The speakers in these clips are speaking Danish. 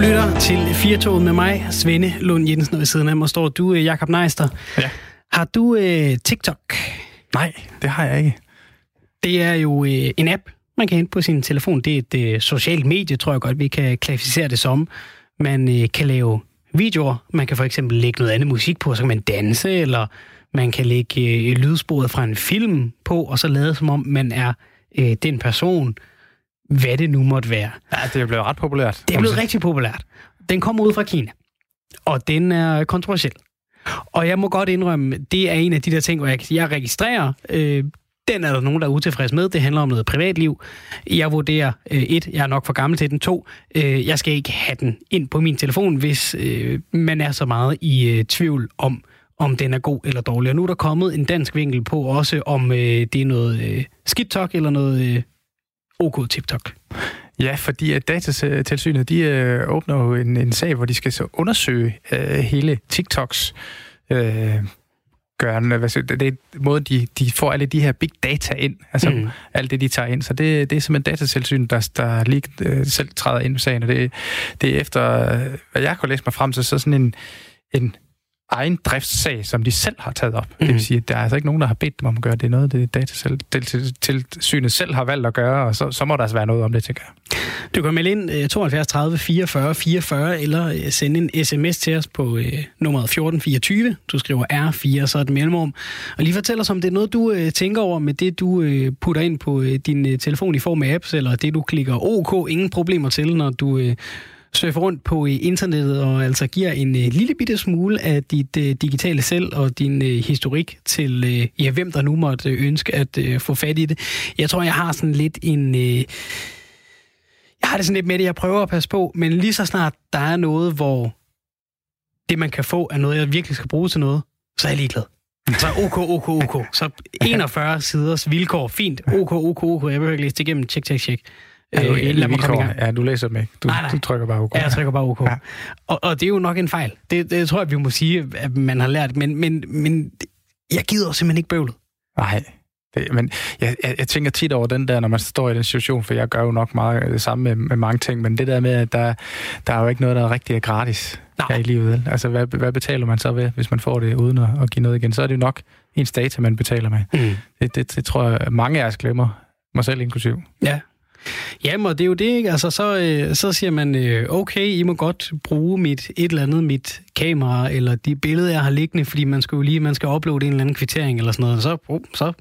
lytter til Firtoget med mig, Svende Lund Jensen, og ved siden af mig står du, øh, Jakob Neister. Ja. Har du uh, TikTok? Nej, det har jeg ikke. Det er jo uh, en app, man kan hente på sin telefon. Det er et uh, socialt medie, tror jeg godt, vi kan klassificere det som. Man uh, kan lave videoer, man kan for eksempel lægge noget andet musik på, så kan man danse, eller man kan lægge uh, lydsporet fra en film på, og så lade som om man er uh, den person, hvad det nu måtte være. Ja, det er blevet ret populært. Det er blevet rigtig populært. Den kommer ud fra Kina, og den er kontroversiel. Og jeg må godt indrømme, det er en af de der ting, hvor jeg, jeg registrerer, øh, den er der nogen, der er utilfreds med. Det handler om noget privatliv. Jeg vurderer, øh, et, jeg er nok for gammel til den. To, øh, jeg skal ikke have den ind på min telefon, hvis øh, man er så meget i øh, tvivl om, om den er god eller dårlig. Og nu er der kommet en dansk vinkel på også, om øh, det er noget øh, skidt talk eller noget øh, OK TikTok. Ja, fordi at datatilsynet, de øh, åbner jo en, en sag, hvor de skal så undersøge øh, hele TikToks øh, gørende. Hvad, det er måde, de, de får alle de her big data ind, altså mm. alt det, de tager ind. Så det, det er simpelthen datatilsynet, der, der lige øh, selv træder ind i sagen, og det, det er efter, hvad jeg kunne læse mig frem til, så sådan en, en egen driftssag, som de selv har taget op. Mm. Det vil mhm. sige, at der er altså ikke nogen, der har bedt dem om at gøre det. Det er noget, det datatilsynet selv har valgt at gøre, og så, så må der altså være noget om det, tænker jeg. Du kan melde ind 72 30 44 44, eller øh, sende en sms til os på uh, nummeret 1424. Du skriver R4, så et mellemrum. Og lige fortæl os, om det er noget, du uh, tænker over med det, du uh, putter ind på uh, din uh, telefon i form af apps, eller det, du klikker OK, ingen problemer til, når du... Uh, surfer rundt på internettet og altså giver en øh, lille bitte smule af dit øh, digitale selv og din øh, historik til øh, ja, hvem der nu måtte ønske at øh, få fat i det. Jeg tror, jeg har sådan lidt en... Øh, jeg har det sådan lidt med det, jeg prøver at passe på, men lige så snart der er noget, hvor det, man kan få, er noget, jeg virkelig skal bruge til noget, så er jeg ligeglad. Så OK, OK, OK. Så 41 siders vilkår. Fint. OK, OK, OK. Jeg behøver ikke læse det igennem. Tjek, tjek, tjek. Er du øh, lad mig komme i gang. Ja, du læser dem ikke. Du, nej, nej. du trykker bare OK. Ja, jeg trykker bare OK. Ja. Og, og det er jo nok en fejl. Det, det tror jeg, vi må sige, at man har lært. Men, men, men jeg gider simpelthen ikke bøvlet. Nej. Det, men jeg, jeg, jeg tænker tit over den der, når man står i den situation, for jeg gør jo nok meget det samme med, med mange ting, men det der med, at der, der er jo ikke noget, der er rigtig gratis Nej. her i livet. Altså, hvad, hvad betaler man så ved, hvis man får det uden at, at give noget igen? Så er det jo nok ens data, man betaler med. Mm. Det, det, det tror jeg, mange af os glemmer, mig selv inklusiv. Ja, Jamen, og det er jo det, ikke? Altså, så, øh, så siger man, øh, okay, I må godt bruge mit et eller andet, mit kamera, eller de billeder, jeg har liggende, fordi man skal jo lige, man skal uploade en eller anden kvittering eller sådan noget. Så, oh, så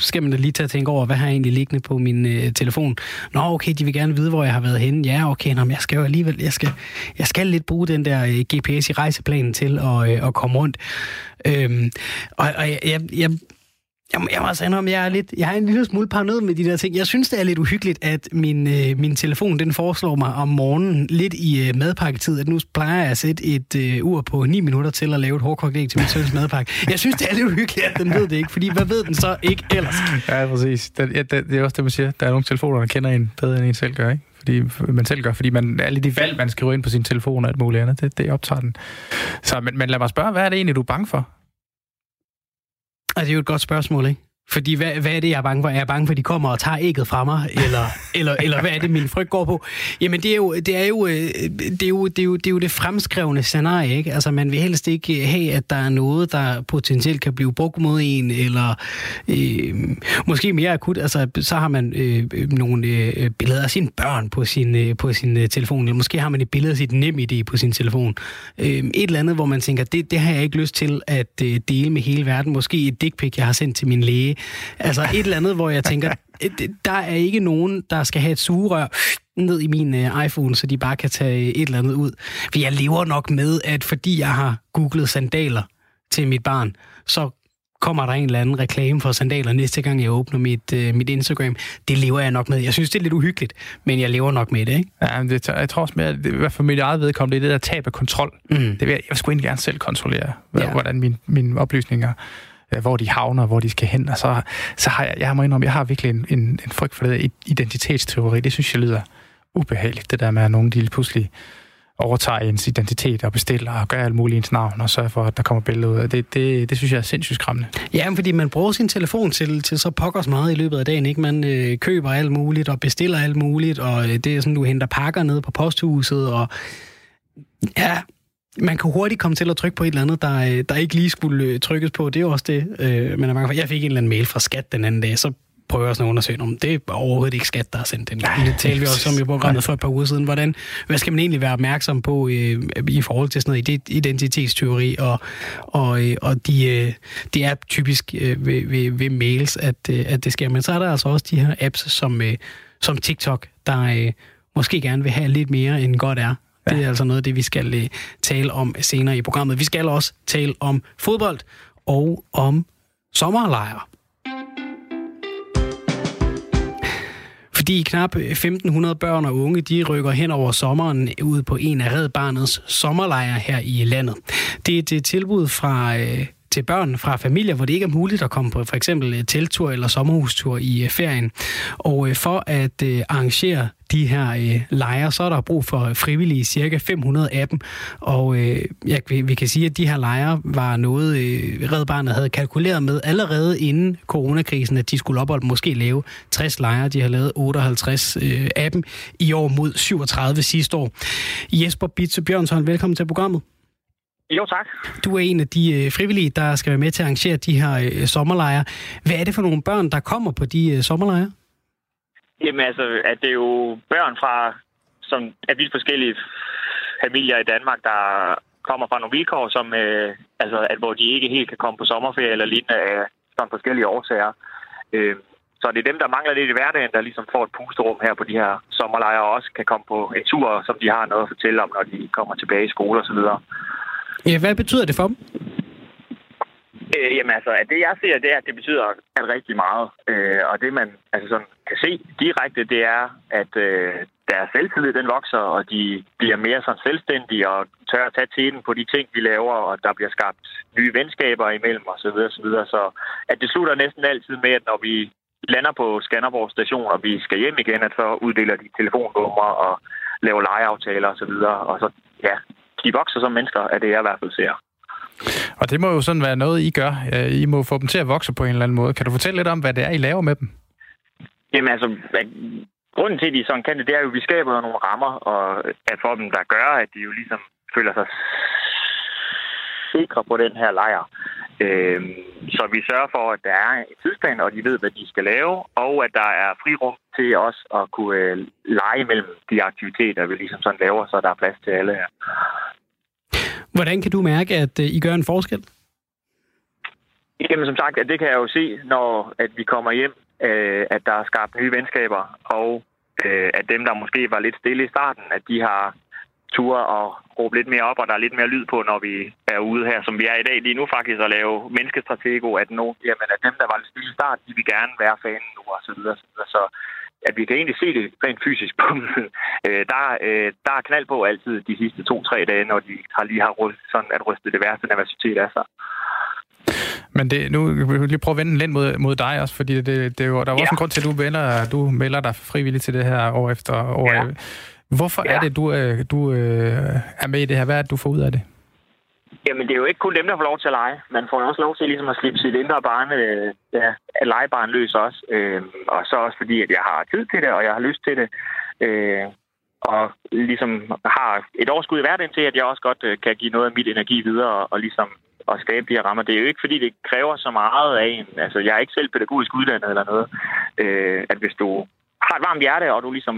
skal man da lige tage og tænke over, hvad har jeg egentlig liggende på min øh, telefon? Nå, okay, de vil gerne vide, hvor jeg har været henne. Ja, okay, nå, men jeg skal jo alligevel, jeg skal, jeg skal lidt bruge den der øh, GPS i rejseplanen til at, øh, at komme rundt. Øhm, og og jeg, jeg, jeg jeg, jeg må altså indrømme, jeg er, lidt, jeg er en lille smule paranoid med de der ting. Jeg synes, det er lidt uhyggeligt, at min, øh, min telefon den foreslår mig om morgenen lidt i øh, madpakketid, at nu plejer jeg at sætte et øh, ur på 9 minutter til at lave et hårdkogt æg til min søns madpakke. Jeg synes, det er lidt uhyggeligt, at den ved det ikke, fordi hvad ved den så ikke ellers? Ja, præcis. Det, ja, det, det er også det, man siger. Der er nogle telefoner, der kender en bedre, end en selv gør, ikke? fordi man selv gør, fordi man, alle de valg, man skriver ind på sin telefon og alt muligt andet, det, det optager den. Så, men, men lad mig spørge, hvad er det egentlig, du er bange for? Altså, det er jo et godt spørgsmål, ikke? Fordi hvad, hvad er det, jeg er bange for? Er jeg bange for, at de kommer og tager ægget fra mig? Eller, eller, eller hvad er det, min frygt går på? Jamen, det er jo det, er jo, øh, det, er jo, det, er jo, det, er jo det fremskrevne scenarie, ikke? Altså, man vil helst ikke have, at der er noget, der potentielt kan blive brugt mod en, eller øh, måske mere akut, altså, så har man øh, nogle øh, billeder af sine børn på sin, øh, på sin øh, telefon, eller måske har man et billede af sit NemID på sin telefon. Øh, et eller andet, hvor man tænker, det, det har jeg ikke lyst til at øh, dele med hele verden. Måske et dick pic, jeg har sendt til min læge, Altså et eller andet, hvor jeg tænker, der er ikke nogen, der skal have et sugerør ned i min uh, iPhone, så de bare kan tage et eller andet ud. For jeg lever nok med, at fordi jeg har googlet sandaler til mit barn, så kommer der en eller anden reklame for sandaler næste gang, jeg åbner mit, uh, mit Instagram. Det lever jeg nok med. Jeg synes, det er lidt uhyggeligt, men jeg lever nok med det, ikke? Ja, men det, jeg tror også mere, at det, i hvert fald mit eget vedkommende, det er det der tab af kontrol. Mm. Det vil jeg, jeg skulle egentlig gerne selv kontrollere, ja. hvordan mine, mine oplysninger Øh, Øh, hvor de havner, hvor de skal hen, og så, så har jeg, jeg må indrømme, jeg har virkelig en, en, en frygt for det identitetsteori. Det synes jeg lyder ubehageligt, det der med, at nogen de pludselig overtager ens identitet og bestiller og gør alt muligt i ens navn og sørger for, at der kommer billeder ud det. Det, det synes jeg er sindssygt skræmmende. Ja, fordi man bruger sin telefon til, til så pokkers meget i løbet af dagen. Ikke? Man øh, køber alt muligt og bestiller alt muligt, og øh, det er sådan, du henter pakker ned på posthuset, og Ja, man kan hurtigt komme til at trykke på et eller andet, der, øh, der ikke lige skulle øh, trykkes på. Det er jo også det, øh, man er mange for. Jeg fik en eller anden mail fra skat den anden dag, så prøver jeg sådan at undersøge, om det er overhovedet ikke skat, der har sendt den. Det talte vi også om i programmet for et par uger siden. Hvordan, hvad skal man egentlig være opmærksom på øh, i forhold til sådan noget identitetsteori, og, og, øh, og de, øh, det er typisk øh, ved, ved, ved mails, at, øh, at det sker. Men så er der altså også de her apps, som, øh, som TikTok, der øh, måske gerne vil have lidt mere, end godt er. Det er altså noget af det, vi skal øh, tale om senere i programmet. Vi skal også tale om fodbold og om sommerlejre. Fordi knap øh, 1.500 børn og unge, de rykker hen over sommeren ud på en af Red Barnets sommerlejre her i landet. Det er et øh, tilbud fra til børn fra familier, hvor det ikke er muligt at komme på for eksempel øh, teltur eller sommerhustur i øh, ferien. Og øh, for at arrangere de her lejre, så er der brug for frivillige, cirka 500 af dem. Og ja, vi kan sige, at de her lejre var noget, Red Barnet havde kalkuleret med allerede inden coronakrisen, at de skulle opholde måske lave 60 lejre. De har lavet 58 af dem i år mod 37 sidste år. Jesper Bitse Bjørnsson, velkommen til programmet. Jo, tak. Du er en af de øh, frivillige, der skal være med til at arrangere de her øh, sommerlejre. Hvad er det for nogle børn, der kommer på de øh, sommerlejre? Jamen altså, at det er jo børn fra som er vidt forskellige familier i Danmark, der kommer fra nogle vilkår, som, øh, altså, at, hvor de ikke helt kan komme på sommerferie eller lignende af sådan forskellige årsager. Øh, så det er dem, der mangler lidt i hverdagen, der ligesom får et pusterum her på de her sommerlejre, og også kan komme på en tur, som de har noget at fortælle om, når de kommer tilbage i skole osv. Ja, hvad betyder det for dem? Øh, jamen altså, at det jeg ser, det er, at det betyder at rigtig meget. Øh, og det man altså sådan, kan se direkte, det er, at øh, deres selvtillid den vokser, og de bliver mere sådan selvstændige og tør at tage tiden på de ting, vi laver, og der bliver skabt nye venskaber imellem osv. Så, videre, så, videre. så at det slutter næsten altid med, at når vi lander på Skanderborg station, og vi skal hjem igen, at så uddeler de telefonnumre og laver legeaftaler osv. Og, så videre, og så ja, de vokser som mennesker, er det jeg i hvert fald ser. Og det må jo sådan være noget, I gør. I må få dem til at vokse på en eller anden måde. Kan du fortælle lidt om, hvad det er, I laver med dem? Jamen altså, grunden til, at de sådan kan det, det er jo, at vi skaber nogle rammer og at for dem, der gør, at de jo ligesom føler sig sikre på den her lejr. Øhm, så vi sørger for, at der er en tidsplan, og de ved, hvad de skal lave, og at der er frirum til os at kunne øh, lege mellem de aktiviteter, vi ligesom sådan laver, så der er plads til alle her. Hvordan kan du mærke, at øh, I gør en forskel? Jamen som sagt, at det kan jeg jo se, når at vi kommer hjem, øh, at der er skabt nye venskaber, og øh, at dem, der måske var lidt stille i starten, at de har tur og råbe lidt mere op, og der er lidt mere lyd på, når vi er ude her, som vi er i dag lige nu faktisk, at lave menneskestratego, at, no, jamen, at dem, der var lidt stille i start, de vil gerne være fanen nu, og så videre, så videre. Så at vi kan egentlig se det rent fysisk på. Øh, der, øh, der er knald på altid de sidste to-tre dage, når de har lige har rystet, sådan at rystet det værste nervøsitet af sig. Men det, nu vil jeg lige prøve at vende lidt mod, mod dig også, fordi det, det jo, der er også ja. en grund til, at du melder, du melder dig frivilligt til det her år efter år. Ja. Hvorfor ja. er det, du, øh, du er med i det her? Hvad er det, du får ud af det? Jamen, det er jo ikke kun dem, der får lov til at lege. Man får også lov til ligesom at slippe sit indre barn, øh, ja, at legebarn løs også. Øh, og så også fordi, at jeg har tid til det, og jeg har lyst til det. Øh, og ligesom har et overskud i hverdagen til, at jeg også godt øh, kan give noget af mit energi videre og, og ligesom at skabe de her rammer. Det er jo ikke, fordi det kræver så meget af en. Altså, jeg er ikke selv pædagogisk uddannet eller noget. Øh, at hvis du har et varmt hjerte, og du ligesom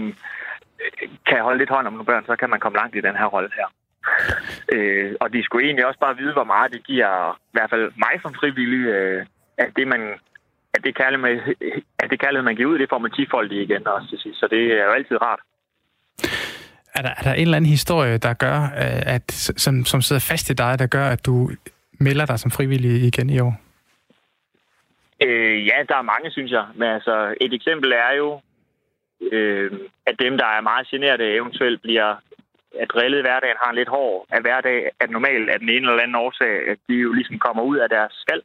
øh, kan holde lidt hånd om nogle børn, så kan man komme langt i den her rolle her. Øh, og de skulle egentlig også bare vide, hvor meget det giver, i hvert fald mig som frivillig, øh, at det, man, at det kærlighed, man, at det kærlighed, man giver ud, det får man tifoldigt igen også til sidst. Så det er jo altid rart. Er der, er der en eller anden historie, der gør, øh, at, som, som sidder fast i dig, der gør, at du melder dig som frivillig igen i år? Øh, ja, der er mange, synes jeg. Men altså, et eksempel er jo, øh, at dem, der er meget generede, eventuelt bliver at drillet i hverdagen har en lidt hård af hverdag, at normalt af den ene eller anden årsag, at de jo ligesom kommer ud af deres skal,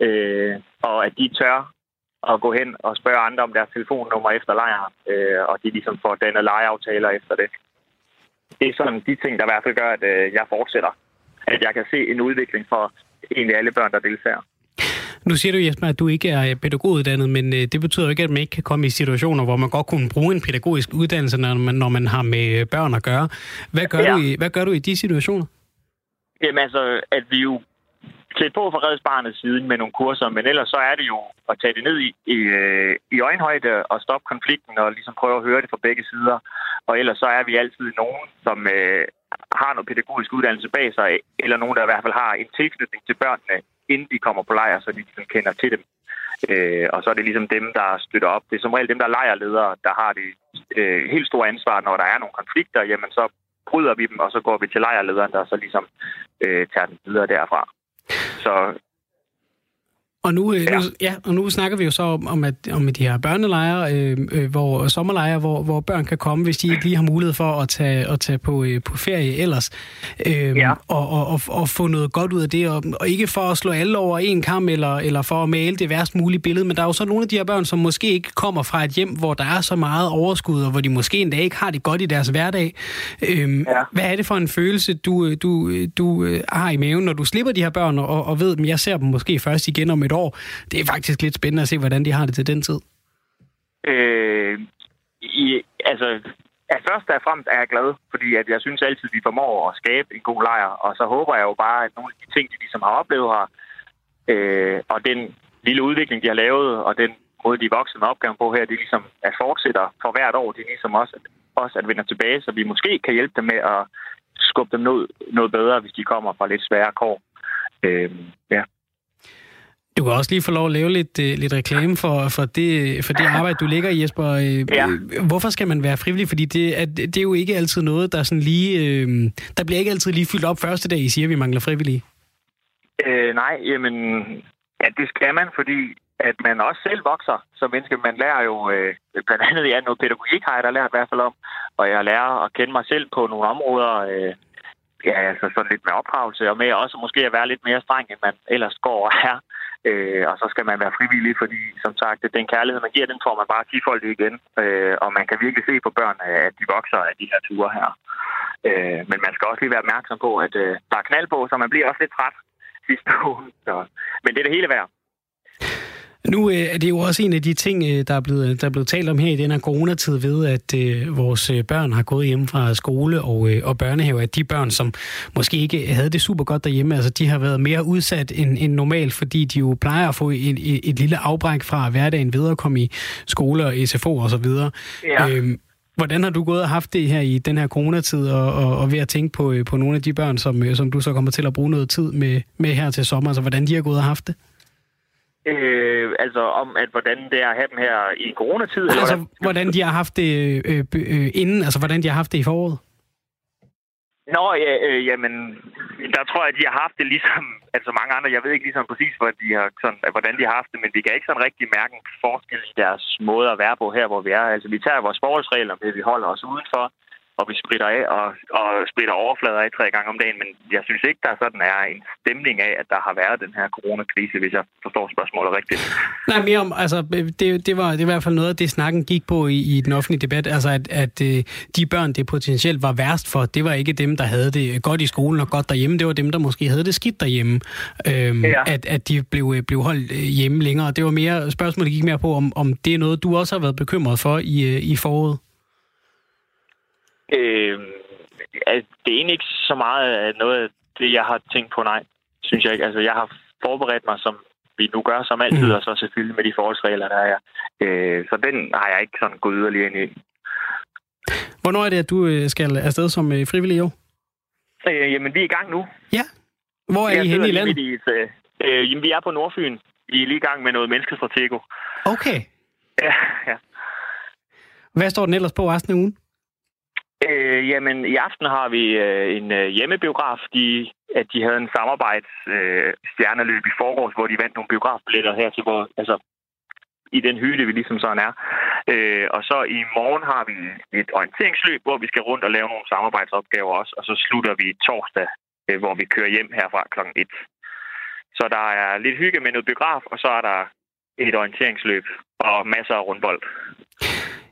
øh, og at de tør at gå hen og spørge andre om deres telefonnummer efter lejren, øh, og de ligesom får dannet lejeaftaler efter det. Det er sådan de ting, der i hvert fald gør, at øh, jeg fortsætter. At jeg kan se en udvikling for egentlig alle børn, der deltager. Nu siger du, Jesper, at du ikke er pædagoguddannet, men øh, det betyder jo ikke, at man ikke kan komme i situationer, hvor man godt kunne bruge en pædagogisk uddannelse, når man, når man har med børn at gøre. Hvad gør, ja. du, i, hvad gør du i de situationer? Jamen altså, at vi jo klædt på fra reddsbarnets side med nogle kurser, men ellers så er det jo at tage det ned i, i, øh, i øjenhøjde og stoppe konflikten og ligesom prøve at høre det fra begge sider. Og ellers så er vi altid nogen, som øh, har noget pædagogisk uddannelse bag sig, eller nogen, der i hvert fald har en tilknytning til børnene, inden de kommer på lejr, så de ligesom kender til dem. Øh, og så er det ligesom dem, der støtter op. Det er som regel dem, der er lejrledere, der har det øh, helt store ansvar, når der er nogle konflikter, jamen så bryder vi dem, og så går vi til lejrlederen, der så ligesom øh, tager den videre derfra. Så og nu, øh, ja. nu, ja, og nu snakker vi jo så om, om, at, om de her børnelejre, øh, øh, hvor sommerlejre, hvor, hvor børn kan komme, hvis de ikke lige har mulighed for at tage, at tage på, øh, på ferie ellers, øh, ja. og, og, og, og få noget godt ud af det, og, og ikke for at slå alle over en kam, eller, eller for at male det værst mulige billede, men der er jo så nogle af de her børn, som måske ikke kommer fra et hjem, hvor der er så meget overskud, og hvor de måske endda ikke har det godt i deres hverdag. Øh, ja. Hvad er det for en følelse, du, du, du øh, har i maven, når du slipper de her børn, og, og ved, at jeg ser dem måske først igen om et år. Det er faktisk lidt spændende at se, hvordan de har det til den tid. Øh, i, altså, at først og fremmest er jeg glad, fordi at jeg synes altid, vi formår at skabe en god lejr, og så håber jeg jo bare, at nogle af de ting, de ligesom har oplevet her, øh, og den lille udvikling, de har lavet, og den måde, de er vokset med opgaven på her, det ligesom at fortsætter for hvert år, det er ligesom også, også at vende tilbage, så vi måske kan hjælpe dem med at skubbe dem noget, noget bedre, hvis de kommer fra lidt svære kår. Øh, ja. Du kan også lige få lov at lave lidt, uh, lidt reklame for, for, det, for det arbejde, du ligger i, Jesper. Uh, ja. Hvorfor skal man være frivillig? Fordi det er, det er jo ikke altid noget, der sådan lige... Uh, der bliver ikke altid lige fyldt op første dag, I siger, at vi mangler frivillige. Øh, nej, jamen... Ja, det skal man, fordi at man også selv vokser som menneske. Man lærer jo øh, blandt andet ja, noget pædagogik, har jeg da lært i hvert fald om. Og jeg lærer at kende mig selv på nogle områder, øh, ja, altså sådan lidt med opdragelse, og med også måske at være lidt mere streng, end man ellers går og er. Øh, og så skal man være frivillig, fordi som sagt, den kærlighed, man giver, den får man bare tifoldigt igen. Øh, og man kan virkelig se på børn, at de vokser af de her ture her. Øh, men man skal også lige være opmærksom på, at øh, der er knald på, så man bliver også lidt træt sidste uge. Så. Men det er det hele værd. Nu øh, er det jo også en af de ting, øh, der er, blevet, der er blevet talt om her i den her coronatid ved, at øh, vores øh, børn har gået hjem fra skole og, øh, og børnehave, at de børn, som måske ikke havde det super godt derhjemme, altså de har været mere udsat end, end normalt, fordi de jo plejer at få et, et, et lille afbræk fra hverdagen ved at komme i skole og SFO og så videre. Ja. Øhm, Hvordan har du gået og haft det her i den her coronatid, og, og, og ved at tænke på, på nogle af de børn, som, som du så kommer til at bruge noget tid med, med her til sommer, altså hvordan de har gået og haft det? Øh, altså om, at hvordan det er at have dem her i coronatid? Altså, eller hvordan? hvordan de har haft det øh, øh, inden, altså hvordan de har haft det i foråret? Nå, ja, øh, jamen, der tror jeg, at de har haft det ligesom, altså mange andre, jeg ved ikke ligesom præcis, hvad de har, sådan, hvordan de har haft det, men vi kan ikke sådan rigtig mærke en forskel i deres måde at være på her, hvor vi er. Altså, vi tager vores forholdsregler med, vi holder os udenfor, og vi spritter af og, og spritter overflader af tre gange om dagen, men jeg synes ikke, der sådan er en stemning af, at der har været den her coronakrise, hvis jeg forstår spørgsmålet rigtigt. Nej, mere om, altså, det, det, var, det var i hvert fald noget af det, snakken gik på i, i den offentlige debat, altså at, at øh, de børn, det potentielt var værst for, det var ikke dem, der havde det godt i skolen og godt derhjemme, det var dem, der måske havde det skidt derhjemme, øhm, ja. at, at de blev, blev holdt øh, hjemme længere. Det var mere, spørgsmålet gik mere på, om, om det er noget, du også har været bekymret for i, øh, i foråret. Øh, det er egentlig ikke så meget af noget af det, jeg har tænkt på, nej, synes jeg ikke. Altså, jeg har forberedt mig, som vi nu gør som altid, mm. og så selvfølgelig med de forholdsregler, der er. Øh, så den har jeg ikke sådan gået yderligere ind i. Hvornår er det, at du øh, skal afsted som øh, frivillig jo? Øh, jamen, vi er i gang nu. Ja. Hvor er jeg I henne i landet? I, øh, øh, jamen, vi er på Nordfyn. Vi er lige i gang med noget menneskestratego. Okay. Ja, ja. Hvad står den ellers på resten af ugen? Øh, jamen, i aften har vi øh, en øh, hjemmebiograf. De, at de havde en samarbejds øh, stjerneløb i forgårs, hvor de vandt nogle biografbilletter her til, hvor, altså, i den hylde, vi ligesom sådan er. Øh, og så i morgen har vi et orienteringsløb, hvor vi skal rundt og lave nogle samarbejdsopgaver også. Og så slutter vi torsdag, øh, hvor vi kører hjem herfra kl. 1. Så der er lidt hygge med noget biograf, og så er der et orienteringsløb og masser af rundbold.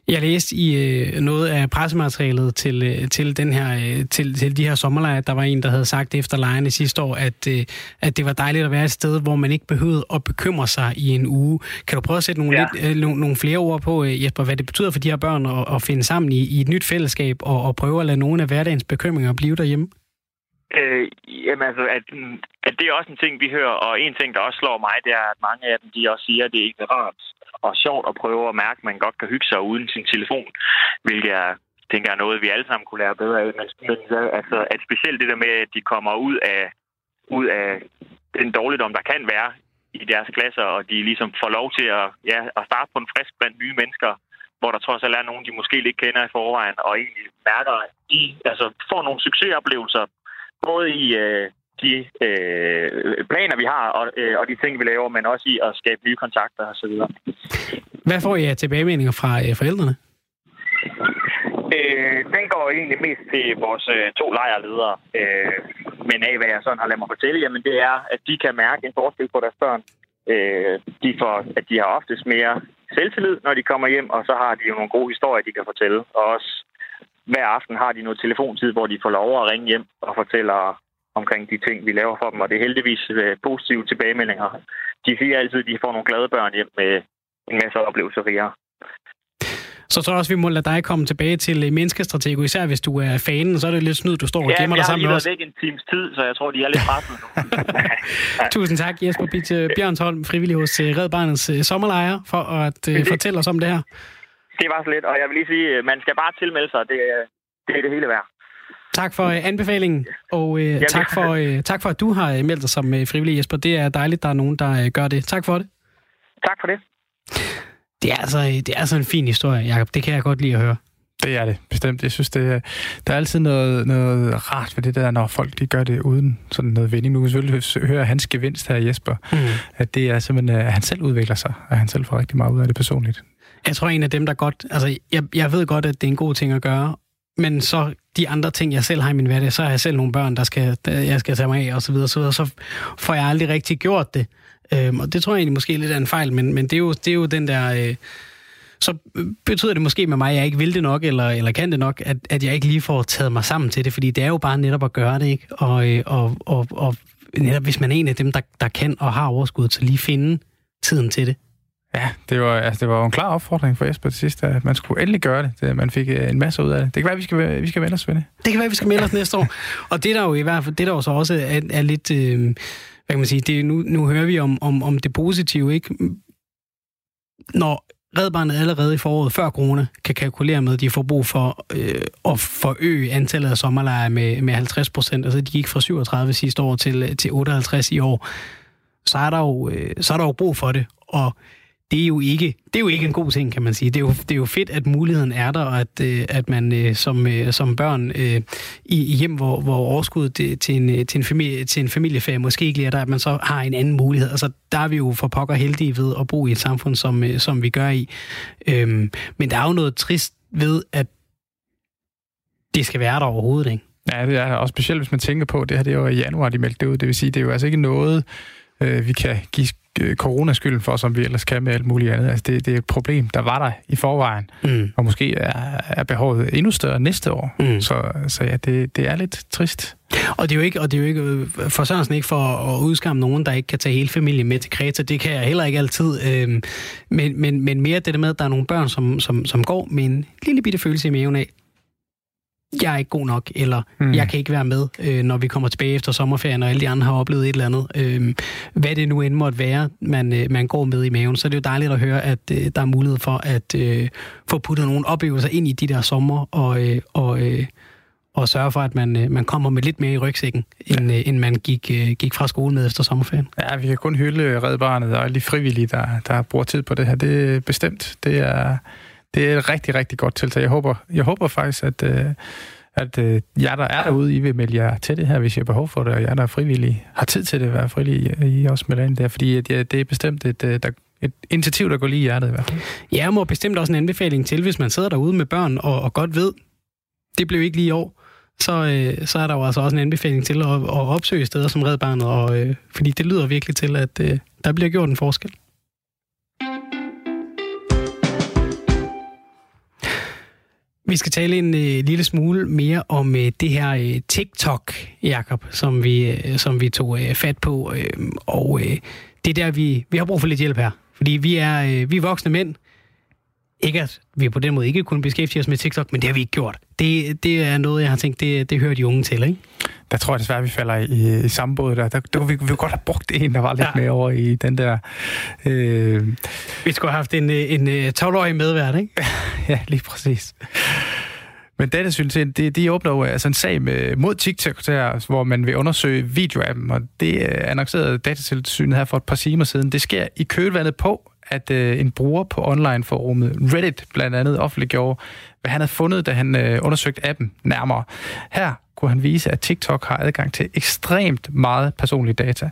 Jeg læste i øh, noget af pressematerialet til, øh, til, den her, øh, til, til de her sommerlejre, der var en, der havde sagt efter lejrene sidste år, at, øh, at det var dejligt at være et sted, hvor man ikke behøvede at bekymre sig i en uge. Kan du prøve at sætte nogle, ja. lidt, øh, nogle, nogle flere ord på, øh, Jesper, hvad det betyder for de her børn at, at finde sammen i, i et nyt fællesskab og, og prøve at lade nogle af hverdagens bekymringer blive derhjemme? Øh, jamen altså, at, at det er også en ting, vi hører, og en ting, der også slår mig, det er, at mange af dem, de også siger, at det er ikke rart og sjovt at prøve at mærke, at man godt kan hygge sig uden sin telefon, hvilket jeg tænker er noget, vi alle sammen kunne lære bedre af. Men, men altså, at specielt det der med, at de kommer ud af, ud af den dårligdom, der kan være i deres klasser, og de ligesom får lov til at, ja, at starte på en frisk blandt nye mennesker, hvor der trods alt er nogen, de måske ikke kender i forvejen, og egentlig mærker, at de altså, får nogle succesoplevelser, både i øh, de øh, planer, vi har, og, øh, og de ting, vi laver, men også i at skabe nye kontakter osv. Hvad får I af tilbagemeldinger fra øh, forældrene? Øh, den går egentlig mest til vores øh, to lejrledere. Øh, men af hvad jeg sådan har ladet mig fortælle, jamen det er, at de kan mærke en forskel på deres børn. Øh, de får, at de har oftest mere selvtillid, når de kommer hjem, og så har de jo nogle gode historier, de kan fortælle. Og også hver aften har de noget telefontid, hvor de får lov at ringe hjem og fortæller omkring de ting, vi laver for dem, og det er heldigvis øh, positive tilbagemeldinger. De siger altid, at de får nogle glade børn hjem med en masse oplevelser rigere. Så tror jeg også, vi må lade dig komme tilbage til øh, menneskestratego, især hvis du er fanen, så er det lidt snyd, du står og gemmer dig sammen med os. Ja, jeg har lige været væk en times tid, så jeg tror, de er lidt presset nu. Tusind tak, Jesper Bitte Bjørnsholm, frivillig hos øh, Red Barnets sommerlejre, for at det... fortælle os om det her. Det var så lidt, og jeg vil lige sige, man skal bare tilmelde sig, det, det er det hele værd. Tak for uh, anbefalingen, og uh, Jamen. tak, for, uh, tak for, at du har meldt dig som uh, frivillig, Jesper. Det er dejligt, der er nogen, der uh, gør det. Tak for det. Tak for det. Det er altså, det er altså en fin historie, Jacob. Det kan jeg godt lide at høre. Det er det, bestemt. Jeg synes, det er, der er altid noget, noget rart ved det der, når folk de gør det uden sådan noget vending. Nu kan selvfølgelig høre hans gevinst her, Jesper, mm. at det er simpelthen, at han selv udvikler sig, og han selv får rigtig meget ud af det personligt. Jeg tror, en af dem, der godt... Altså, jeg, jeg ved godt, at det er en god ting at gøre, men så de andre ting, jeg selv har i min hverdag, så har jeg selv nogle børn, der skal, der jeg skal tage mig af, og så videre, så videre, så får jeg aldrig rigtig gjort det. Øhm, og det tror jeg egentlig måske er lidt af en fejl, men, men det, er jo, det er jo den der... Øh, så betyder det måske med mig, at jeg ikke vil det nok, eller, eller kan det nok, at, at jeg ikke lige får taget mig sammen til det, fordi det er jo bare netop at gøre det, ikke? Og, øh, og, og, og netop hvis man er en af dem, der, der kan og har overskud, så lige finde tiden til det. Ja, det var, altså, det var en klar opfordring for Jesper til sidst, at man skulle endelig gøre det. det man fik øh, en masse ud af det. Det kan være, vi skal, vi skal melde os, Svende. Det kan være, vi skal melde os næste år. Og det der jo i hvert fald, det der jo så også er, er lidt, øh, hvad kan man sige, det, nu, nu hører vi om, om, om det positive, ikke? Når Red Barnet allerede i foråret før corona kan kalkulere med, at de får brug for øh, at forøge antallet af sommerlejre med, med 50 procent. Altså de gik fra 37 sidste år til, øh, til 58 i år. Så er der jo, øh, så er der jo brug for det. Og det er jo ikke, det er jo ikke en god ting, kan man sige. Det er jo, det er jo fedt, at muligheden er der, og at, øh, at man øh, som, øh, som børn øh, i, i hjem, hvor, hvor overskuddet øh, til en, øh, til, en familie, til en familieferie måske ikke lige er der, at man så har en anden mulighed. Altså, der er vi jo for pokker heldige ved at bo i et samfund, som, som vi gør i. Øhm, men der er jo noget trist ved, at det skal være der overhovedet, ikke? Ja, det er og specielt, hvis man tænker på, det her det er jo i januar, de meldte det ud. Det vil sige, det er jo altså ikke noget, øh, vi kan give Øh, coronaskylden for, som vi ellers kan med alt muligt andet. Altså det, det er et problem, der var der i forvejen, mm. og måske er, er behovet endnu større næste år. Mm. Så, så ja, det, det er lidt trist. Og det er jo ikke, og det er jo ikke øh, for sådan ikke for at udskamme nogen, der ikke kan tage hele familien med til Kreta. Det kan jeg heller ikke altid. Øh, men, men, men mere det der med, at der er nogle børn, som, som, som går med en lille bitte følelse i maven af, jeg er ikke god nok, eller mm. jeg kan ikke være med, øh, når vi kommer tilbage efter sommerferien, og alle de andre har oplevet et eller andet. Øh, hvad det nu end måtte være, man, øh, man går med i maven, så er det jo dejligt at høre, at øh, der er mulighed for at øh, få puttet nogle oplevelser ind i de der sommer, og, øh, og, øh, og sørge for, at man, øh, man kommer med lidt mere i rygsækken, end, øh, end man gik, øh, gik fra skole med efter sommerferien. Ja, vi kan kun hylde Red Barnet og alle de frivillige, der, der bruger tid på det her. Det er bestemt. Det er det er et rigtig, rigtig godt tiltag. Jeg håber, jeg håber faktisk, at, øh, at øh, jer, der er derude, I vil melde jer til det her, hvis I har behov for det, og jer, der er frivillige, har tid til det, at være frivillige, I også melder ind der, fordi det er bestemt et, øh, der, et initiativ, der går lige i hjertet i hvert fald. Ja, må bestemt også en anbefaling til, hvis man sidder derude med børn og, og godt ved, det blev ikke lige i år, så, øh, så er der jo altså også en anbefaling til at, at opsøge steder som Red Barnet, og, øh, fordi det lyder virkelig til, at øh, der bliver gjort en forskel. Vi skal tale en øh, lille smule mere om øh, det her øh, TikTok, Jakob, som vi, øh, som vi tog øh, fat på. Øh, og øh, det er der, vi, vi har brug for lidt hjælp her. Fordi vi er, øh, vi er voksne mænd. Ikke at vi på den måde ikke kunne beskæftige os med TikTok, men det har vi ikke gjort. Det, det er noget, jeg har tænkt, det, det hører de unge til, ikke? Der tror jeg desværre, vi falder i, i samme båd der. Der, der kunne vi, vi godt have brugt en, der var lidt ja. mere over i den der... Øh... Vi skulle have haft en, en 12-årig medvært, ikke? ja, lige præcis. Men Datasynet, de, de åbner jo altså en sag med, mod TikTok, der, hvor man vil undersøge videoappen, og det annoncerede Datatilsynet her for et par timer siden. Det sker i kølvandet på, at øh, en bruger på online-forumet Reddit blandt andet offentliggjorde, hvad han havde fundet, da han øh, undersøgte appen nærmere. Her kunne han vise, at TikTok har adgang til ekstremt meget personlige data.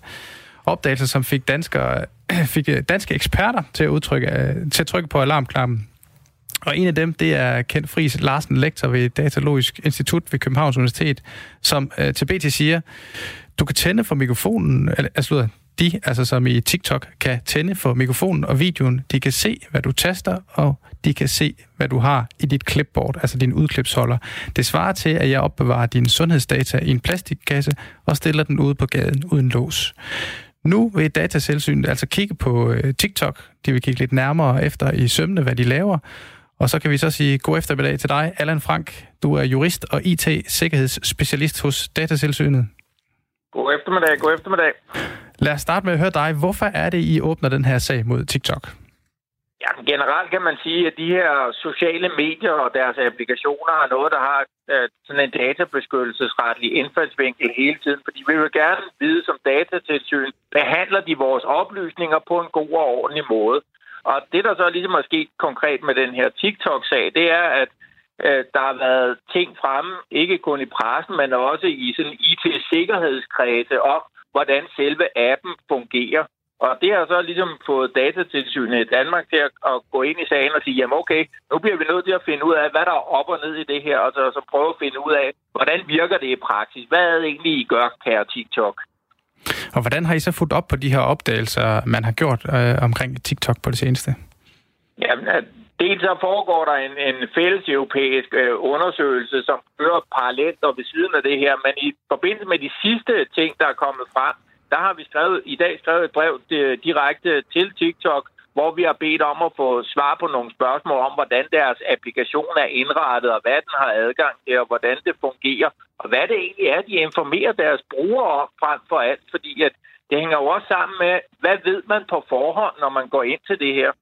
Opdagelser, som fik, danskere, fik øh, danske eksperter til at, udtrykke, øh, til at trykke på alarmknappen. Og en af dem, det er Kent Friis Larsen, lektor ved Datalogisk Institut ved Københavns Universitet, som øh, til BT siger, du kan tænde for mikrofonen, eller, altså, de, altså som i TikTok, kan tænde for mikrofonen og videoen. De kan se, hvad du taster, og de kan se, hvad du har i dit clipboard, altså din udklipsholder. Det svarer til, at jeg opbevarer dine sundhedsdata i en plastikkasse og stiller den ude på gaden uden lås. Nu vil dataselsynet altså kigge på øh, TikTok. De vil kigge lidt nærmere efter i sømne, hvad de laver. Og så kan vi så sige god eftermiddag til dig, Allan Frank. Du er jurist og IT-sikkerhedsspecialist hos Datatilsynet. God eftermiddag, god eftermiddag. Lad os starte med at høre dig. Hvorfor er det, I åbner den her sag mod TikTok? Ja, generelt kan man sige, at de her sociale medier og deres applikationer har noget, der har uh, sådan en databeskyttelsesretlig indfaldsvinkel hele tiden, fordi vi vil gerne vide som datatilsyn, behandler de vores oplysninger på en god og ordentlig måde. Og det, der så ligesom er sket konkret med den her TikTok-sag, det er, at der har været ting fremme, ikke kun i pressen, men også i sådan IT-sikkerhedskredse om, hvordan selve appen fungerer. Og det har så ligesom fået datatilsynet i Danmark til at, at gå ind i sagen og sige, jamen okay, nu bliver vi nødt til at finde ud af, hvad der er op og ned i det her, og så, så prøve at finde ud af, hvordan virker det i praksis? Hvad er det egentlig, I gør, kære TikTok? Og hvordan har I så fulgt op på de her opdagelser, man har gjort øh, omkring TikTok på det seneste? Jamen, dels så foregår der en, en fælles europæisk øh, undersøgelse, som kører parallelt og ved siden af det her, men i forbindelse med de sidste ting, der er kommet frem, der har vi skrevet, i dag skrevet et brev øh, direkte til TikTok, hvor vi har bedt om at få svar på nogle spørgsmål om, hvordan deres applikation er indrettet, og hvad den har adgang til, og hvordan det fungerer, og hvad det egentlig er, de informerer deres brugere om frem for alt, fordi at det hænger jo også sammen med, hvad ved man på forhånd, når man går ind til det her.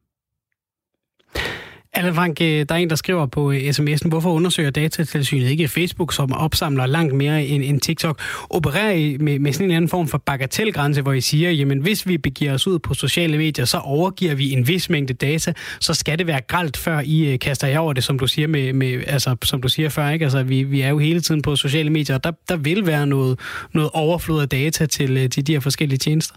Allan Frank, øh, der er en, der skriver på øh, sms'en, hvorfor undersøger datatilsynet ikke Facebook, som opsamler langt mere end, end TikTok? Opererer I med, med sådan en anden form for bagatelgrænse, hvor I siger, jamen hvis vi begiver os ud på sociale medier, så overgiver vi en vis mængde data, så skal det være gralt, før I øh, kaster jer over det, som du siger, med, med, altså, som du siger før. Ikke? Altså, vi, vi er jo hele tiden på sociale medier, og der, der vil være noget, noget overflod af data til, til de her forskellige tjenester.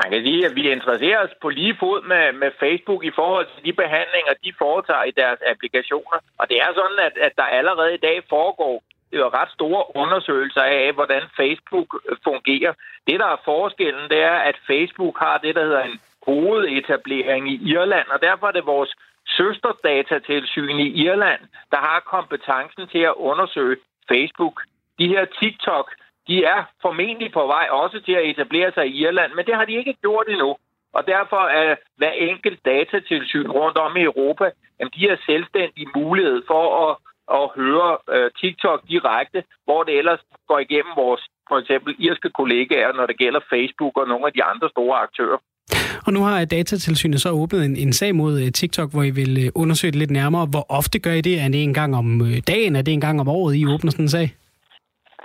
Man kan sige, at vi interesserer os på lige fod med, med Facebook i forhold til de behandlinger, de foretager i deres applikationer. Og det er sådan, at, at der allerede i dag foregår det er ret store undersøgelser af, hvordan Facebook fungerer. Det, der er forskellen, det er, at Facebook har det, der hedder en hovedetablering i Irland, og derfor er det vores søsterdatatilsyn i Irland, der har kompetencen til at undersøge Facebook. De her TikTok de er formentlig på vej også til at etablere sig i Irland, men det har de ikke gjort endnu. Og derfor er hver enkelt datatilsyn rundt om i Europa, jamen de har selvstændig mulighed for at, at høre uh, TikTok direkte, hvor det ellers går igennem vores for eksempel irske kollegaer, når det gælder Facebook og nogle af de andre store aktører. Og nu har Datatilsynet så åbnet en, en sag mod øh, TikTok, hvor I vil øh, undersøge det lidt nærmere. Hvor ofte gør I det? Er det en gang om dagen? Er det en gang om året, I åbner sådan en sag?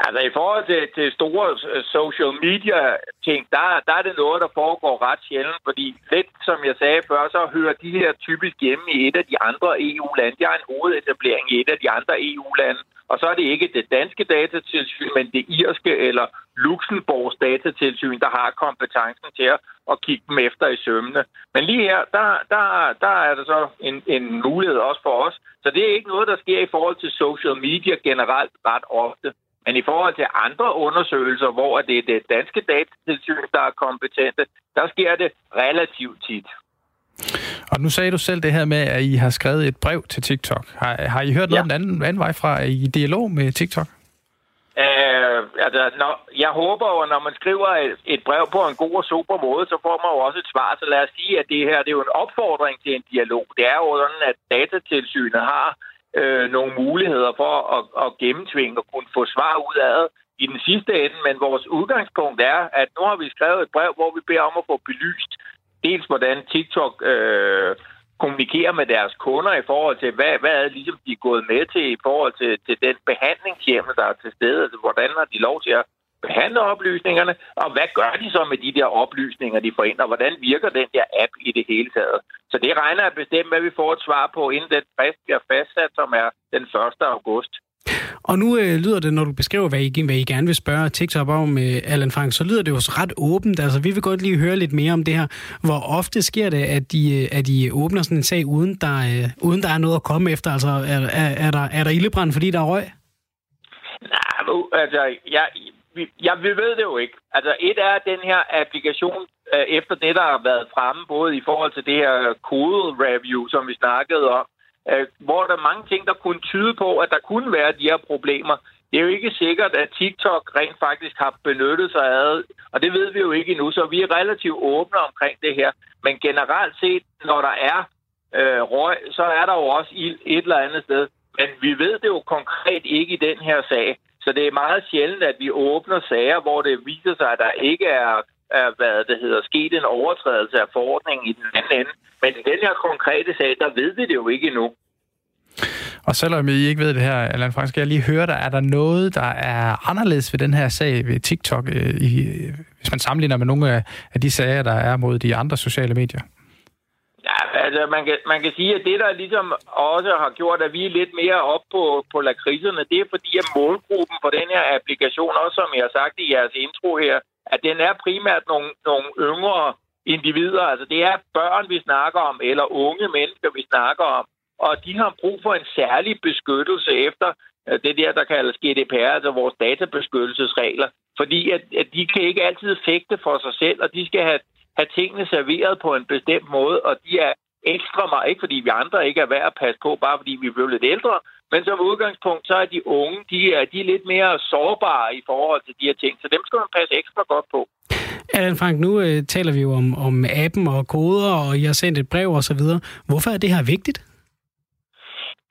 Altså i forhold til, til store øh, social media ting, der, der er det noget, der foregår ret sjældent, fordi lidt som jeg sagde før, så hører de her typisk hjemme i et af de andre EU-lande. De har en hovedetablering i et af de andre EU-lande, og så er det ikke det danske datatilsyn, men det irske eller Luxembourgs datatilsyn, der har kompetencen til at, at kigge dem efter i sømmene. Men lige her, der, der, der er der så en, en mulighed også for os. Så det er ikke noget, der sker i forhold til social media generelt ret ofte. Men i forhold til andre undersøgelser, hvor det er det danske datatilsyn, der er kompetente, der sker det relativt tit. Og nu sagde du selv det her med, at I har skrevet et brev til TikTok. Har, har I hørt noget ja. om den anden, anden vej fra? Er I i dialog med TikTok? Øh, altså, når, jeg håber jo, når man skriver et, et brev på en god og super måde, så får man jo også et svar. Så lad os sige, at det her det er jo en opfordring til en dialog. Det er jo sådan, at datatilsynet har øh, nogle muligheder for at, at gennemtvinge og kunne få svar ud af det i den sidste ende. Men vores udgangspunkt er, at nu har vi skrevet et brev, hvor vi beder om at få belyst dels, hvordan TikTok øh, kommunikerer med deres kunder i forhold til, hvad, hvad er ligesom de er gået med til i forhold til, til den behandlingshjemme, der er til stede. Altså, hvordan har de lov til at behandle oplysningerne, og hvad gør de så med de der oplysninger, de får ind, og hvordan virker den der app i det hele taget. Så det regner jeg bestemt, at vi får et svar på, inden den frist bliver fastsat, som er den 1. august. Og nu øh, lyder det, når du beskriver, hvad I, hvad I gerne vil spørge TikTok om, øh, Allan Frank, så lyder det jo ret åbent. Altså, vi vil godt lige høre lidt mere om det her. Hvor ofte sker det, at de, øh, at de åbner sådan en sag, uden der, øh, uden der er noget at komme efter? Altså, er, er, er, der, er der ildebrand, fordi der er røg? Nej, altså, jeg, Ja, vi ved det jo ikke. Altså, et er den her applikation, øh, efter det, der har været fremme, både i forhold til det her kode-review, som vi snakkede om, øh, hvor der er mange ting, der kunne tyde på, at der kunne være de her problemer. Det er jo ikke sikkert, at TikTok rent faktisk har benyttet sig af og det ved vi jo ikke endnu, så vi er relativt åbne omkring det her. Men generelt set, når der er øh, røg, så er der jo også ild et eller andet sted. Men vi ved det jo konkret ikke i den her sag. Så det er meget sjældent, at vi åbner sager, hvor det viser sig, at der ikke er, er hvad det hedder, sket en overtrædelse af forordningen i den anden ende. Men i den her konkrete sag, der ved vi det jo ikke endnu. Og selvom I ikke ved det her, Allan Frank, skal jeg lige høre dig, er der noget, der er anderledes ved den her sag ved TikTok, øh, i, hvis man sammenligner med nogle af de sager, der er mod de andre sociale medier? Altså man kan, man kan sige, at det, der ligesom også har gjort, at vi er lidt mere op på, på lakridserne, det er fordi, at målgruppen for den her applikation, også som jeg har sagt i jeres intro her, at den er primært nogle, nogle yngre individer. Altså det er børn, vi snakker om, eller unge mennesker, vi snakker om og de har brug for en særlig beskyttelse efter øh, det der, der kaldes GDPR, altså vores databeskyttelsesregler, fordi at, at de kan ikke altid fægte for sig selv, og de skal have, have tingene serveret på en bestemt måde, og de er ekstra meget, ikke fordi vi andre ikke er værd at passe på, bare fordi vi bliver lidt ældre, men som udgangspunkt, så er de unge, de er, de er lidt mere sårbare i forhold til de her ting, så dem skal man passe ekstra godt på. Allan Frank, nu øh, taler vi jo om, om appen og koder, og I har sendt et brev og så videre. Hvorfor er det her vigtigt?